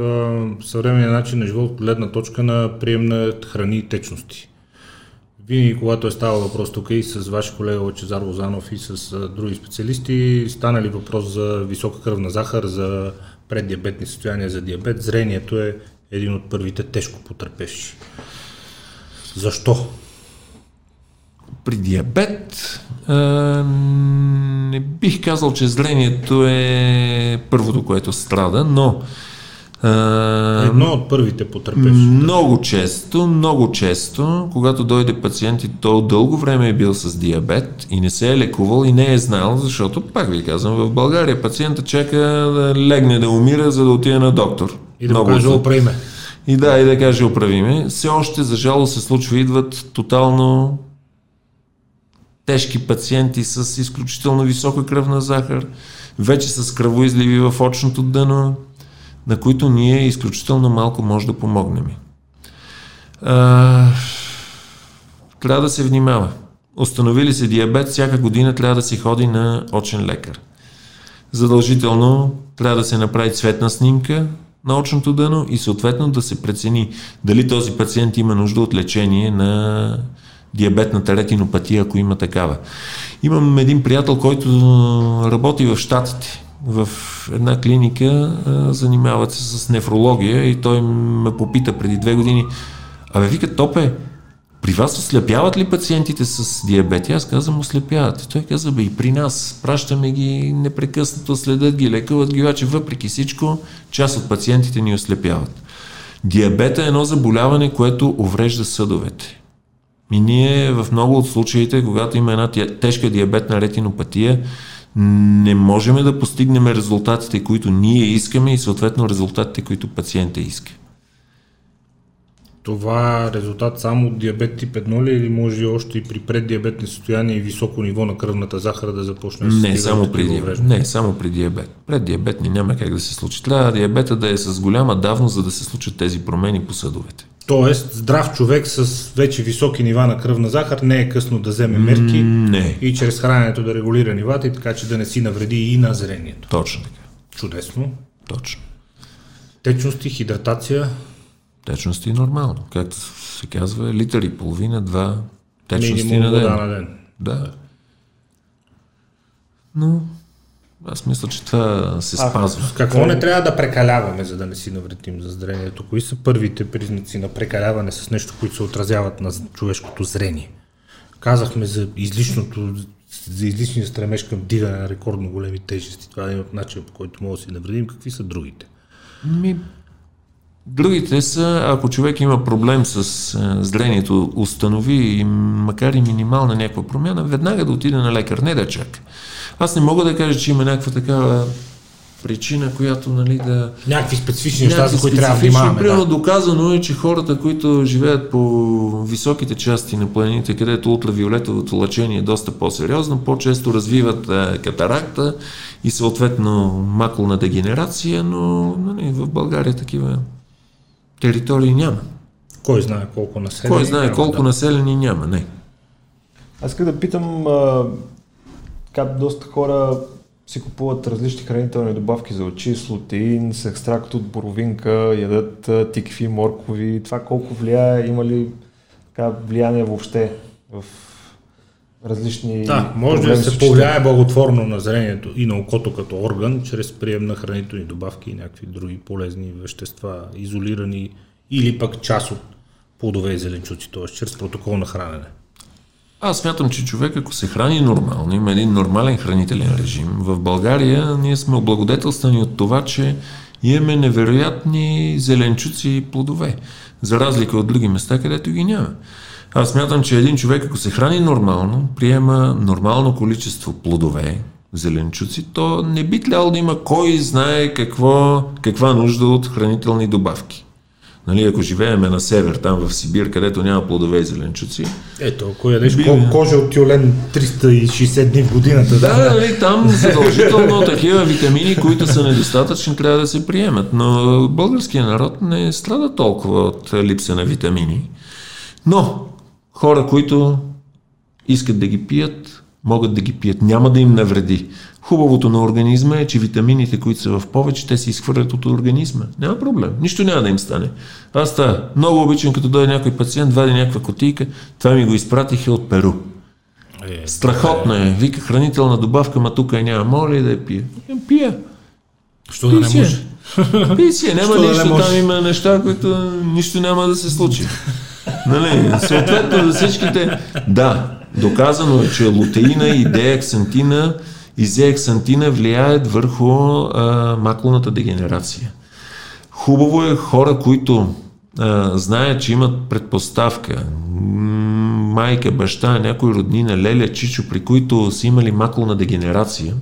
съвременния начин на живот от гледна точка на прием на храни и течности. Винаги, когато е ставал въпрос тук и с ваш колега Лачезар Лозанов и с а, други специалисти, стана ли въпрос за висока кръвна захар, за преддиабетни състояния, за диабет, зрението е един от първите тежко потърпевши. Защо? При диабет а, не бих казал, че зрението е първото, което страда, но а, Едно от първите потърпевши. Много често, много често, когато дойде пациент и то дълго време е бил с диабет и не се е лекувал и не е знал, защото, пак ви казвам, в България пациента чака да легне да умира, за да отиде на доктор. И да Много го каже, оправи и да, и да каже оправиме. Все още, за жалост, се случва, идват тотално тежки пациенти с изключително висока кръвна захар, вече с кръвоизливи в очното дъно, на които ние изключително малко може да помогнем. А, трябва да се внимава. Установили се диабет, всяка година трябва да се ходи на очен лекар. Задължително трябва да се направи цветна снимка на очното дъно и съответно да се прецени дали този пациент има нужда от лечение на диабетната ретинопатия, ако има такава. Имам един приятел, който работи в Штатите, в една клиника, занимават се с нефрология и той ме попита преди две години, абе вика, Топе, при вас ослепяват ли пациентите с диабет? Аз казвам, ослепяват. Той каза, бе, и при нас. Пращаме ги непрекъснато, следят ги, лекуват ги, обаче въпреки всичко, част от пациентите ни ослепяват. Диабета е едно заболяване, което уврежда съдовете. И ние в много от случаите, когато има една тежка диабетна ретинопатия, не можем да постигнем резултатите, които ние искаме и съответно резултатите, които пациента иска. Това е резултат само от диабет тип 1 ли или може и още и при преддиабетни състояния и високо ниво на кръвната захар да започне да се Не, само при диабет. Не, само при диабет. Пред диабетни няма как да се случи. Трябва диабета да е с голяма давност, за да се случат тези промени по съдовете. Тоест, здрав човек с вече високи нива на кръвна захар не е късно да вземе мерки Не, и чрез храненето да регулира нивата и така, че да не си навреди и на зрението. точно така. Чудесно. Точно. Течности, хидратация. Течности нормално. Както се казва, литър и половина, два течности Минимум на ден. на ден. Да. Но аз мисля, че това се А, спазва. с какво не трябва да прекаляваме, за да не си навредим за зрението? Кои са първите признаци на прекаляване с нещо, които се отразяват на човешкото зрение? Казахме за излишното, за излишния стремеж към дигане на рекордно големи тежести. Това е един от начин, по който може да си навредим. Какви са другите? Ми, другите са, ако човек има проблем с а, зрението, установи и макар и минимална някаква промяна, веднага да отиде на лекар, не да чака. Аз не мога да кажа, че има някаква такава причина, която нали, да... Някакви специфични неща, за които трябва да внимаваме. Примерно Да. доказано е, че хората, които живеят по високите части на планините, където ултравиолетовото лъчение е доста по-сериозно, по-често развиват а, катаракта и съответно макулна дегенерация, но нали, в България такива територии няма. Кой знае колко население. Кой знае няма, колко да. населени няма, не. Аз исках да питам, а, така доста хора си купуват различни хранителни добавки за очи, с лутеин, с екстракт от боровинка, ядат тикви, моркови. Това колко влияе, има ли така влияние въобще в различни Да, може да се повлияе благотворно на зрението и на окото като орган, чрез прием на хранителни добавки и някакви други полезни вещества, изолирани или пък част от плодове и зеленчуци, т.е. чрез протокол на хранене. Аз смятам, че човек, ако се храни нормално, има един нормален хранителен режим, в България ние сме облагодетелствани от това, че имаме невероятни зеленчуци и плодове, за разлика от други места, където ги няма. Аз смятам, че един човек, ако се храни нормално, приема нормално количество плодове, зеленчуци, то не би трябвало да има кой знае какво, каква нужда от хранителни добавки. Нали, ако живееме на север, там в Сибир, където няма плодове и зеленчуци, Ето, ако ядеш Би- ко- кожа от тюлен 360 дни в годината, Да, нали, там задължително такива витамини, които са недостатъчни, трябва да се приемат. Но българския народ не страда толкова от липса на витамини. Но хора, които искат да ги пият, могат да ги пият. Няма да им навреди. Хубавото на организма е, че витамините, които са в повече, те се изхвърлят от организма. Няма проблем. Нищо няма да им стане. Аз та, много обичам, като дойде някой пациент, вади някаква котийка, това ми го изпратиха от Перу. Е, Страхотно е. Вика хранителна добавка, ма тук я няма. Моля да я пия? Пия. що да не може? Пи си. Няма Що да не нищо. може? Там има неща, които нищо няма да се случи. Нали? Съответно за всичките... Да, доказано е, че лутеина и деексантина и зеексантина влияят върху а, маклоната дегенерация. Хубаво е хора, които а, знаят, че имат предпоставка, майка, баща, някой роднина, леля, чичо, при които са имали маклона дегенерация,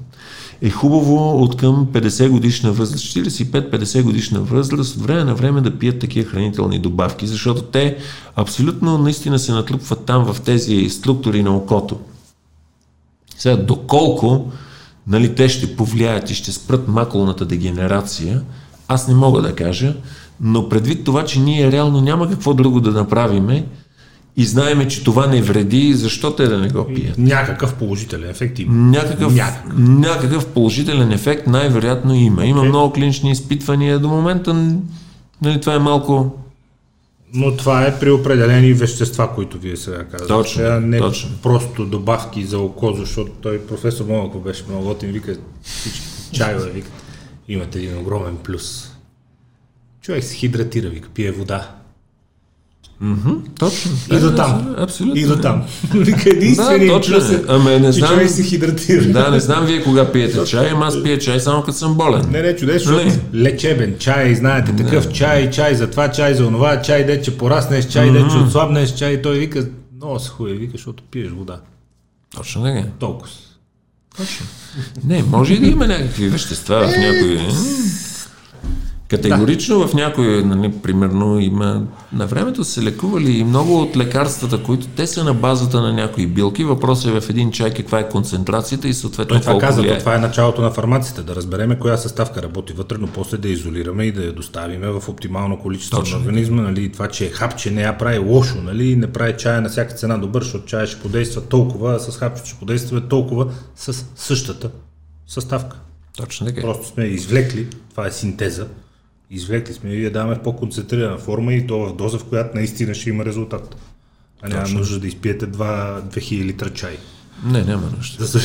е хубаво от към 50 годишна възраст, 45-50 годишна възраст, от време на време да пият такива хранителни добавки, защото те абсолютно наистина се натрупват там в тези структури на окото. Сега, доколко нали, те ще повлияят и ще спрат маклоната дегенерация, аз не мога да кажа, но предвид това, че ние реално няма какво друго да направиме и знаеме, че това не вреди, защо те да не го пият? Някакъв положителен ефект има. Някакъв, Някакъв. някакъв положителен ефект най-вероятно има. Има много клинични изпитвания. До момента нали, това е малко... Но това е при определени вещества, които вие сега казвате. Точно, Сега не точно. просто добавки за око, защото той професор Момаков беше много готин, вика всички чайове, вика, имате един огромен плюс. Човек се хидратира, вика, пие вода. Точно. И до там. Абсолютно. И до там. Единственият Да, точно е. Ама не знам- човек се хидратира. Да, не знам вие кога пиете чай, ама аз пия чай само като съм болен. Не, не, чудесно, Нали? лечебен чай, знаете, такъв чай, чай за това, чай за онова, чай де, че пораснеш, чай де, че отслабнеш, чай, той вика, много се хуе, вика, защото пиеш вода. Точно така. Толкова. Не, може и да има някакви вещества в някои... Категорично в някои, нали, примерно, има... На времето са се лекували и много от лекарствата, които те са на базата на някои билки. Въпросът е в един чай каква е концентрацията и съответно Той това каза, влияе. това е началото на фармацията, да разбереме коя съставка работи вътре, но после да изолираме и да я доставиме в оптимално количество Точно. на организма. Нали, и това, че е хапче не я прави лошо, нали, не прави чая на всяка цена добър, защото чая ще подейства толкова, а с хапче ще подейства толкова с същата съставка. Точно така. Просто сме извлекли, това е синтеза, Извлекли сме и я даваме в по-концентрирана форма и то в доза, в която наистина ще има резултат. А няма Точно. нужда да изпиете 2, 2000 литра чай. Не, няма нужда.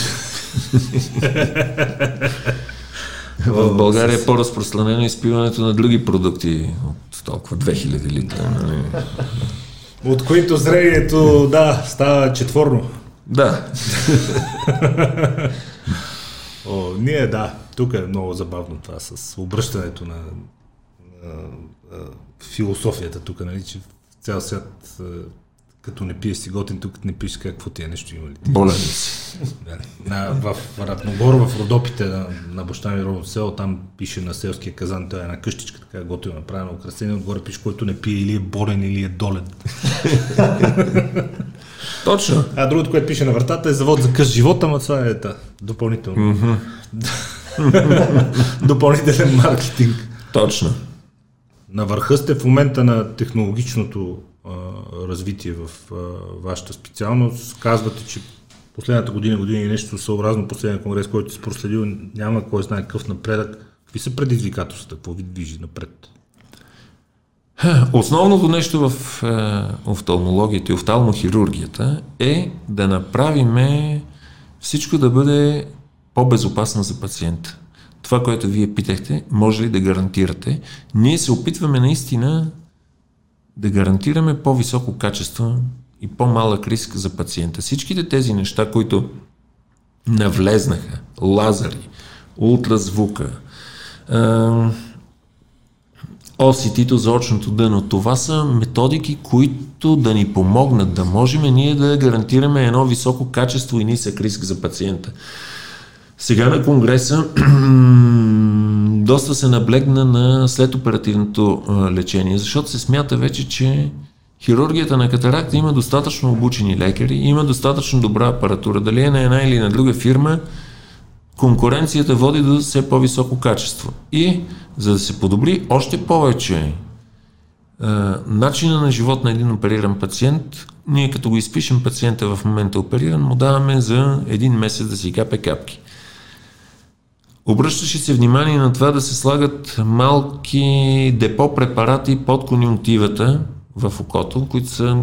В България е по-разпространено изпиването на други продукти от толкова 2000 литра. нали? От които зрението, да, става четворно. Да, О, ние да, тук е много забавно това с обръщането на философията тук, нали, че в цял свят като не пиеш си готин, тук не пиеш какво ти е нещо има ли ти. болен си. На, в Ратногор, в Родопите на, на баща ми родно село, там пише на селския казан, той е една къщичка, така готино направена, украсена, отгоре пише, който не пие или е болен, или е долен. Точно. А другото, което пише на вратата е завод за къс живота, ама това е та, допълнително. Допълнителен маркетинг. Точно. На върха сте в момента на технологичното а, развитие в а, вашата специалност. Казвате, че последната година, година и нещо съобразно последния конгрес, който си проследил, няма кой знае какъв напредък. Какви са предизвикателствата? Какво ви движи напред? Основното нещо в е, офталмологията и офталмохирургията е да направиме всичко да бъде по-безопасно за пациента. Това, което вие питахте, може ли да гарантирате? Ние се опитваме наистина да гарантираме по-високо качество и по-малък риск за пациента. Всичките тези неща, които навлезнаха, лазери, ултразвука, оситито за очното дъно. Това са методики, които да ни помогнат да можем ние да гарантираме едно високо качество и нисък риск за пациента. Сега на Конгреса доста се наблегна на следоперативното лечение, защото се смята вече, че хирургията на катаракта има достатъчно обучени лекари, има достатъчно добра апаратура. Дали е на една или на друга фирма, конкуренцията води до все по-високо качество. И за да се подобри още повече начина на живот на един опериран пациент, ние като го изпишем пациента в момента опериран, му даваме за един месец да си капе капки. Обръщаше се внимание на това да се слагат малки депо препарати под конюнктивата в окото, които са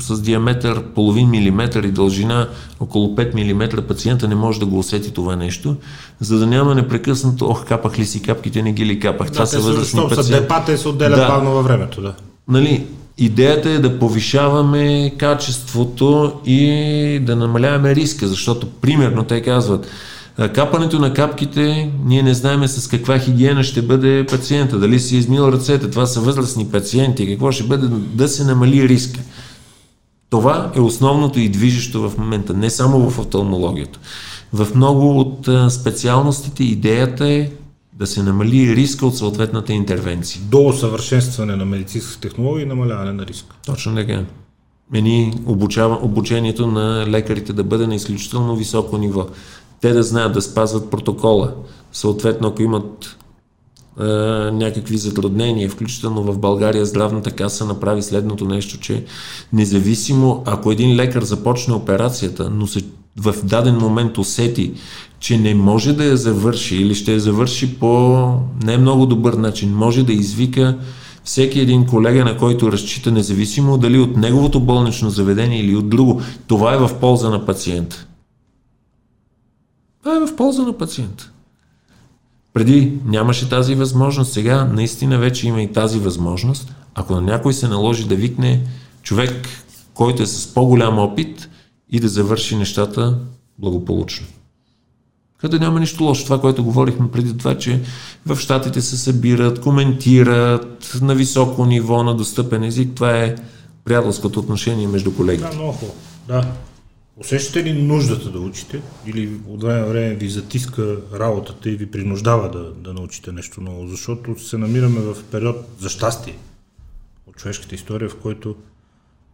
с диаметър половин милиметър и дължина около 5 мм. Пациента не може да го усети това нещо, за да няма непрекъснато, ох, капах ли си капките, не ги ли капах. това са възрастни защото са пациенти. депата и се отделят Да. бавно във времето. Да. Нали, идеята е да повишаваме качеството и да намаляваме риска, защото примерно те казват, капането на капките, ние не знаем с каква хигиена ще бъде пациента, дали си е измил ръцете, това са възрастни пациенти, какво ще бъде да се намали риска. Това е основното и движещо в момента, не само в офталмологията. В много от специалностите идеята е да се намали риска от съответната интервенция. До усъвършенстване на медицинска технология и намаляване на риск. Точно така. Мени обучава, обучението на лекарите да бъде на изключително високо ниво. Те да знаят да спазват протокола. Съответно, ако имат е, някакви затруднения, включително в България здравната каса направи следното нещо, че независимо ако един лекар започне операцията, но се в даден момент усети, че не може да я завърши или ще я завърши по не много добър начин, може да извика всеки един колега, на който разчита, независимо дали от неговото болнично заведение или от друго. Това е в полза на пациента. Това е в полза на пациента. Преди нямаше тази възможност, сега наистина вече има и тази възможност. Ако на някой се наложи да викне човек, който е с по-голям опит и да завърши нещата благополучно. Къде няма нищо лошо. Това, което говорихме преди това, че в щатите се събират, коментират на високо ниво, на достъпен език. Това е приятелското отношение между колегите. Да, много хубаво. Да. Усещате ли нуждата да учите? Или от време на време ви затиска работата и ви принуждава да, да научите нещо ново? Защото се намираме в период за щастие от човешката история, в който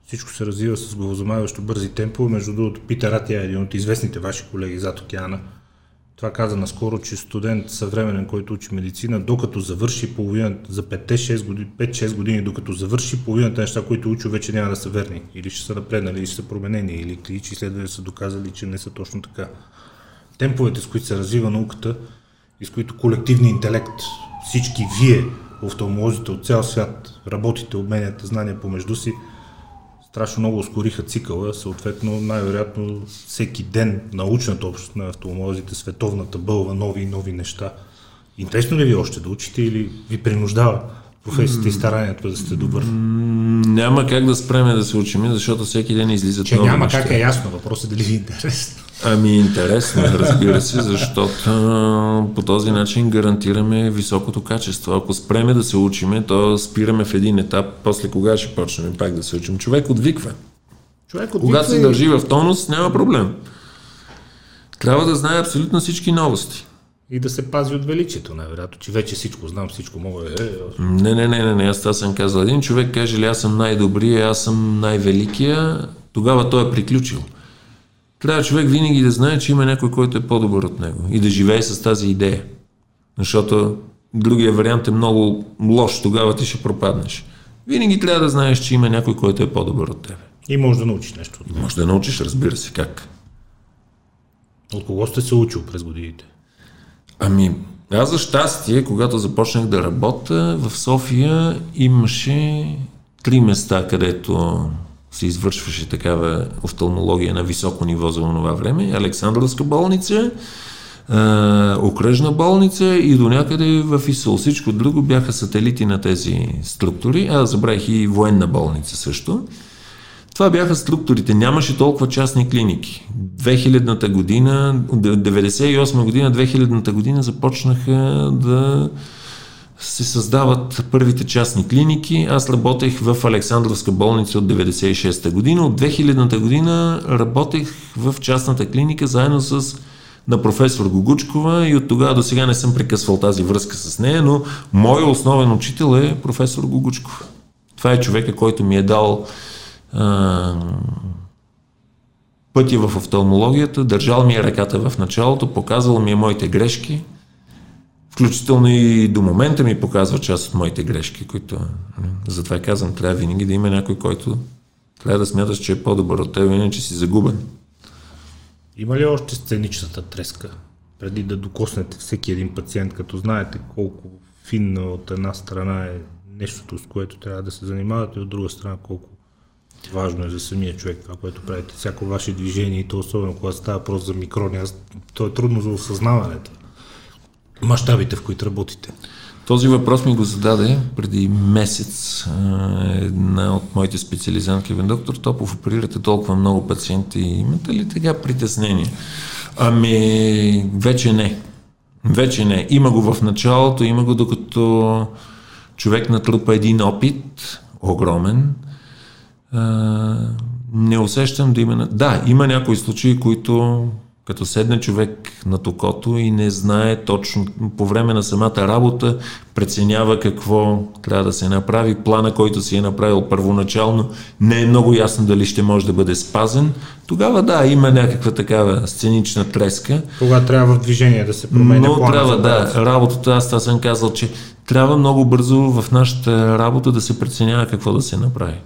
всичко се развива с главозамайващо бързи темпове. Между другото, Питер Атия е един от известните ваши колеги зад океана. Това каза наскоро, че студент съвременен, който учи медицина, докато завърши половината, за 5-6 години, 5-6 години, докато завърши половината неща, които учи, вече няма да са верни. Или ще са напреднали, или ще са променени, или клинични изследвания са доказали, че не са точно така. Темповете, с които се развива науката и с които колективният интелект, всички вие офталмолозите от цял свят работите, обменяте знания помежду си, страшно много ускориха цикъла, съответно най-вероятно всеки ден научната общност на офталмолозите, световната бълва нови и нови неща. Интересно ли ви още да учите или ви принуждава професията и старанието да сте добър? Няма как да спреме да се учим, защото всеки ден излизат Че нови няма неща. как е ясно, въпросът е дали ви е интересно. Ами интересно, е, разбира се, защото а, по този начин гарантираме високото качество. Ако спреме да се учиме, то спираме в един етап, после кога ще почнем пак да се учим. Човек отвиква. Човек Когато се и- държи в тонус, няма проблем. Трябва да знае абсолютно всички новости. И да се пази от величието, най-вероятно, че вече всичко знам, всичко мога. Е, е, Не, не, не, не, не, аз това съм казал. Един човек каже ли аз съм най-добрия, аз съм най-великия, тогава той е приключил. Трябва човек винаги да знае, че има някой, който е по-добър от него и да живее с тази идея. Защото другия вариант е много лош, тогава ти ще пропаднеш. Винаги трябва да знаеш, че има някой, който е по-добър от тебе. и може да научиш нещо. него. Може да научиш, разбира се, как. От кого сте се учил през годините? Ами, аз за щастие, когато започнах да работя, в София имаше три места, където се извършваше такава офталмология на високо ниво за това време. Александровска болница, а, окръжна болница и до някъде в ИСОЛ. Всичко друго бяха сателити на тези структури. Аз забравих и военна болница също. Това бяха структурите. Нямаше толкова частни клиники. 2000-та година, 98 година, 2000-та година започнаха да се създават първите частни клиники. Аз работех в Александровска болница от 96-та година. От 2000-та година работех в частната клиника заедно с на професор Гогучкова и от тогава до сега не съм прекъсвал тази връзка с нея, но моят основен учител е професор Гогучков. Това е човека, който ми е дал а, пътя в офталмологията, държал ми е ръката в началото, показвал ми е моите грешки, включително и до момента ми показва част от моите грешки, които м, затова казвам, трябва винаги да има някой, който трябва да смяташ, че е по-добър от теб, иначе си загубен. Има ли още сценичната треска? Преди да докоснете всеки един пациент, като знаете колко финно от една страна е нещото, с което трябва да се занимавате, и от друга страна колко важно е за самия човек това, което правите. Всяко ваше движение и то особено когато става въпрос за микрони, аз, то е трудно за осъзнаването. Мащабите, в които работите. Този въпрос ми го зададе преди месец една от моите специализантки. Доктор Топов, оперирате толкова много пациенти. Имате ли така притеснение? Ами, вече не. Вече не. Има го в началото, има го докато човек натрупа един опит, огромен. Не усещам да има... Да, има някои случаи, които като седне човек на токото и не знае точно по време на самата работа, преценява какво трябва да се направи, плана, който си е направил първоначално, не е много ясно дали ще може да бъде спазен, тогава да, има някаква такава сценична треска, Кога трябва в движение да се променя но плана трябва, да, работата, аз това съм казал, че трябва много бързо в нашата работа да се преценява какво да се направи.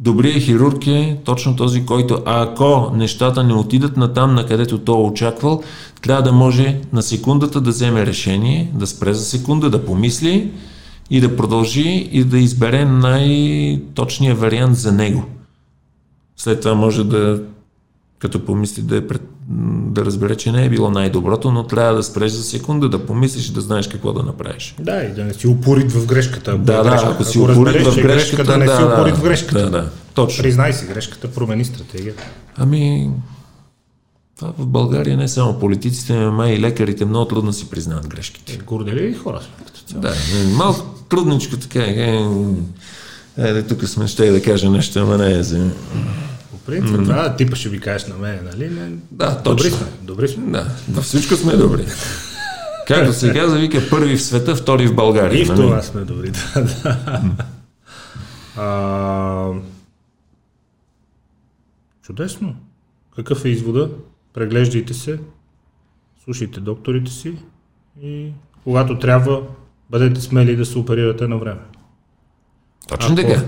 Добрият хирург е точно този, който ако нещата не отидат на там, на където той е очаквал, трябва да може на секундата да вземе решение, да спре за секунда, да помисли и да продължи и да избере най-точния вариант за него. След това може да, като помисли, да, е пред, да разбере, че не е било най-доброто, но трябва да спреш за секунда, да помислиш и да знаеш какво да направиш. Да, и да не си упорит в грешката. Ако Да, е да, грешка. ако си упорит в че е грешката, да не да, си да, упорит в грешката. Да, да, точно. Признай си грешката, промени стратегия. Ами, това в България не само политиците, но май и лекарите много трудно си признават грешките. Гордели ли хора сме като цяло? Да, е, малко трудничко така е. е, Айде, тук сме ще да кажа нещо, ама не е за... Принцип, това типа ще ви кажеш на мен, нали? Не, Да, добри точно. сме, добри сме. Да, във всичко сме добри. Както се казва, вика първи в света, втори в България. И в нали? това сме добри, да. да. а, чудесно. Какъв е извода? Преглеждайте се, слушайте докторите си и когато трябва, бъдете смели да се оперирате на време. Точно така.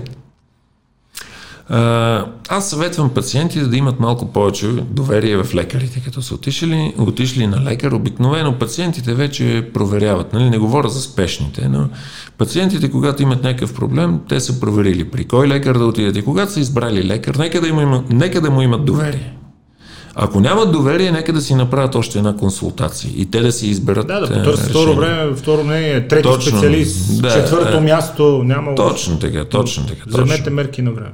Аз съветвам пациентите да имат малко повече доверие в лекарите, като са отишли, отишли на лекар. Обикновено пациентите вече проверяват, нали? не говоря за спешните, но пациентите, когато имат някакъв проблем, те са проверили при кой лекар да отидат и когато са избрали лекар, нека да, има, нека да му имат доверие. Ако нямат доверие, нека да си направят още една консултация и те да си изберат. Да, да потърсят второ време, второ мнение, трети точно, специалист, да, четвърто да, място, няма. Точно така, точно така. Вземете точно. мерки на време.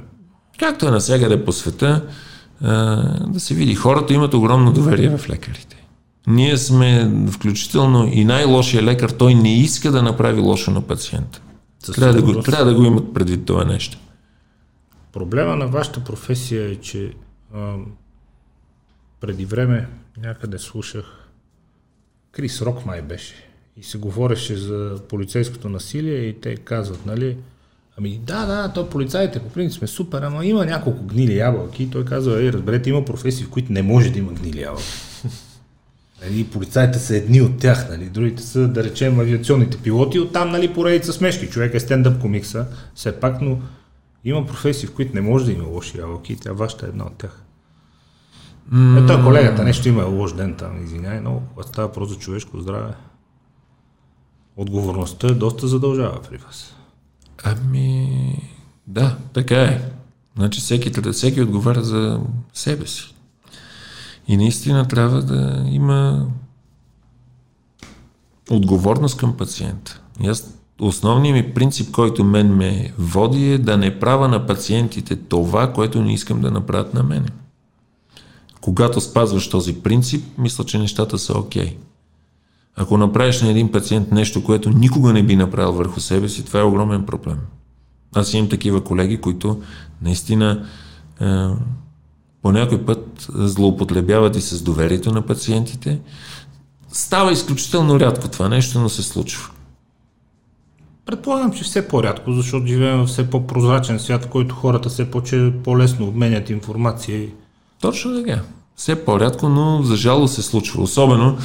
Както е навсякъде по света, да се види. Хората имат огромно доверие в лекарите. Ние сме включително и най-лошия лекар, той не иска да направи лошо на пациента. Трябва да, го, трябва да го имат предвид това нещо. Проблема на вашата професия е, че а, преди време някъде слушах Крис Рок май беше и се говореше за полицейското насилие и те казват, нали, ами да, да, то полицаите по принцип сме супер, ама има няколко гнили ябълки той казва, ей, разберете, има професии, в които не може да има гнили ябълки. Нали, полицаите са едни от тях, нали, другите са, да речем, авиационните пилоти, оттам, нали, поредица смешки. Човек е стендъп комикса, все пак, но има професии, в които не може да има лоши ябълки и тя вашата е една от тях. Mm. Ето колегата, нещо има лош ден там, извиняй, но става просто човешко здраве, отговорността е доста задължава при вас. Ами, да, така е. Значи всеки, всеки отговаря за себе си. И наистина трябва да има отговорност към пациента. И аз, основният ми принцип, който мен ме води е да не правя на пациентите това, което не искам да направят на мене. Когато спазваш този принцип, мисля, че нещата са окей. Okay. Ако направиш на един пациент нещо, което никога не би направил върху себе си, това е огромен проблем. Аз имам такива колеги, които наистина е, по някой път злоупотребяват и с доверието на пациентите. Става изключително рядко това нещо, но се случва. Предполагам, че все по-рядко, защото живеем в все по-прозрачен свят, в който хората все по-лесно обменят информация. Точно така. Все по-рядко, но за жало се случва. Особено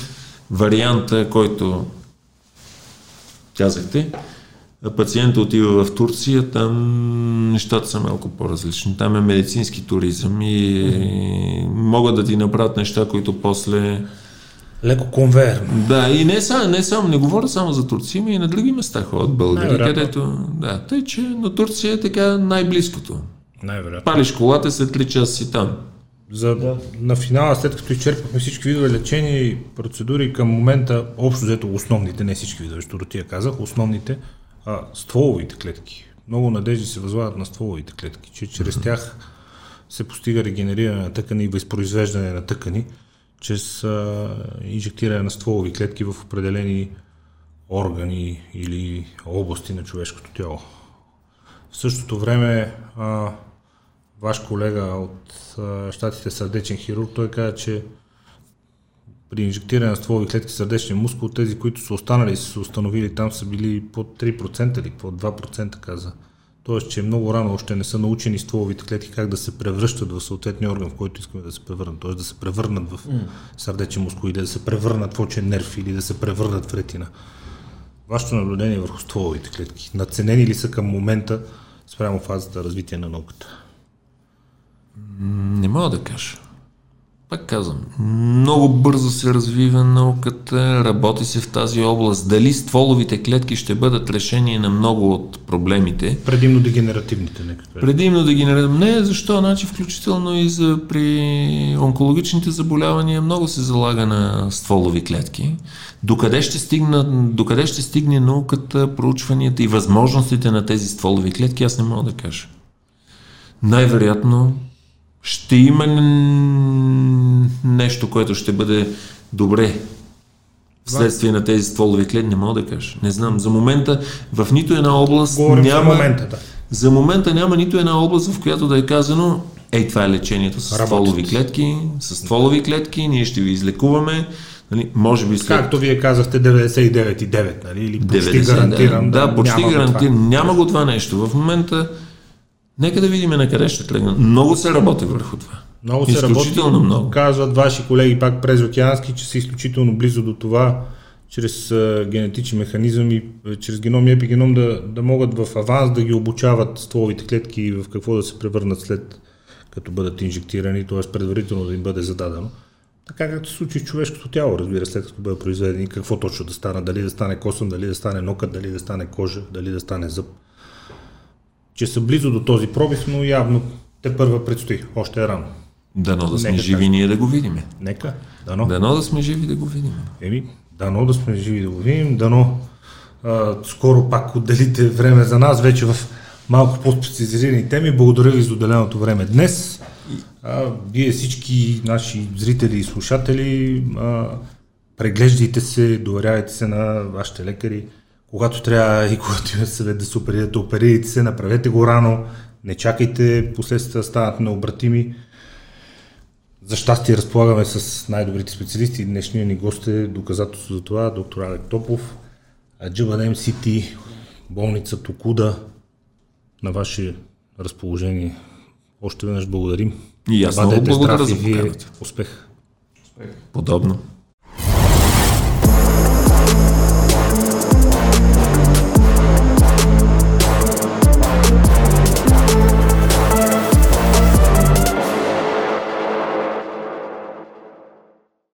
варианта, който казахте, пациента отива в Турция, там нещата са малко по-различни. Там е медицински туризъм и могат да ти направят неща, които после... Леко конвейер. Да, и не, само, не само, не говоря само за Турция, има и на други места ходят българи, където... Да, тъй, че на Турция е така най-близкото. Най-вероятно. Палиш колата след 3 часа си там. За, да. На финала, след като изчерпахме всички видове лечение и процедури, към момента, общо взето основните, не всички видове, защото тия казах, основните, а, стволовите клетки. Много надежди се възлагат на стволовите клетки, че чрез тях се постига регенериране на тъкани и възпроизвеждане на тъкани, чрез а, инжектиране на стволови клетки в определени органи или области на човешкото тяло. В същото време а, ваш колега от а, щатите сърдечен хирург, той каза, че при инжектиране на стволови клетки сърдечния мускул, тези, които са останали и са се установили там, са били под 3% или под 2% каза. Тоест, че много рано още не са научени стволовите клетки как да се превръщат в съответния орган, в който искаме да се превърнат. Тоест да се превърнат в сърдечен мускул или да се превърнат в очен нерв или да се превърнат в ретина. Вашето наблюдение върху стволовите клетки, наценени ли са към момента спрямо фазата развитие на науката? Не мога да кажа. Пак казвам, много бързо се развива науката, работи се в тази област. Дали стволовите клетки ще бъдат решение на много от проблемите? Предимно дегенеративните, нека Предимно дегенеративните. Не, защо? Значи включително и за при онкологичните заболявания много се залага на стволови клетки. Докъде ще, стигна, докъде ще стигне науката, проучванията и възможностите на тези стволови клетки, аз не мога да кажа. Най-вероятно ще има нещо, което ще бъде добре вследствие на тези стволови клетки, не мога да кажа. Не знам. За момента в нито една област Говорим няма... За момента, да. За момента няма нито една област, в която да е казано ей, това е лечението с стволови клетки, с стволови клетки, ние ще ви излекуваме. Нали, може би след... Както вие казахте 99,9, нали? Или почти 90, гарантирам. Да, да почти гарантирам. Няма го това нещо. В момента Нека да видим на къде ще тръгнат. Много се работи върху това. Много се изключително работи. Много. Казват ваши колеги пак през океански, че са изключително близо до това, чрез а, генетичен механизъм и чрез геном и епигеном да, да могат в аванс да ги обучават стволовите клетки и в какво да се превърнат след като бъдат инжектирани, т.е. предварително да им бъде зададено. Така както се случи в човешкото тяло, разбира се, след като бъде произведен и какво точно да стане, дали да стане косъм, дали да стане нокът, дали да стане кожа, дали да стане зъб. Че са близо до този пробив, но явно те първа предстои. Още е рано. Дано да сме Нека живи кажа. ние да го видим. Нека, дано. Дано да сме живи да го видим. Еми, дано да сме живи да го видим, дано а, скоро пак отделите време за нас, вече в малко по-специализирани теми. Благодаря ви за отделеното време днес. А, вие всички наши зрители и слушатели, а, преглеждайте се, доверявайте се на вашите лекари. Когато трябва и когато има съвет да се оперирате, оперирайте се, направете го рано, не чакайте последствията станат необратими. За щастие разполагаме с най-добрите специалисти. Днешният ни гост е доказателство за това, доктор Алек Топов, Джабан Сити, болница Токуда, на ваше разположение. Още веднъж благодарим. И аз много благодаря за поканата. Успех! Подобно.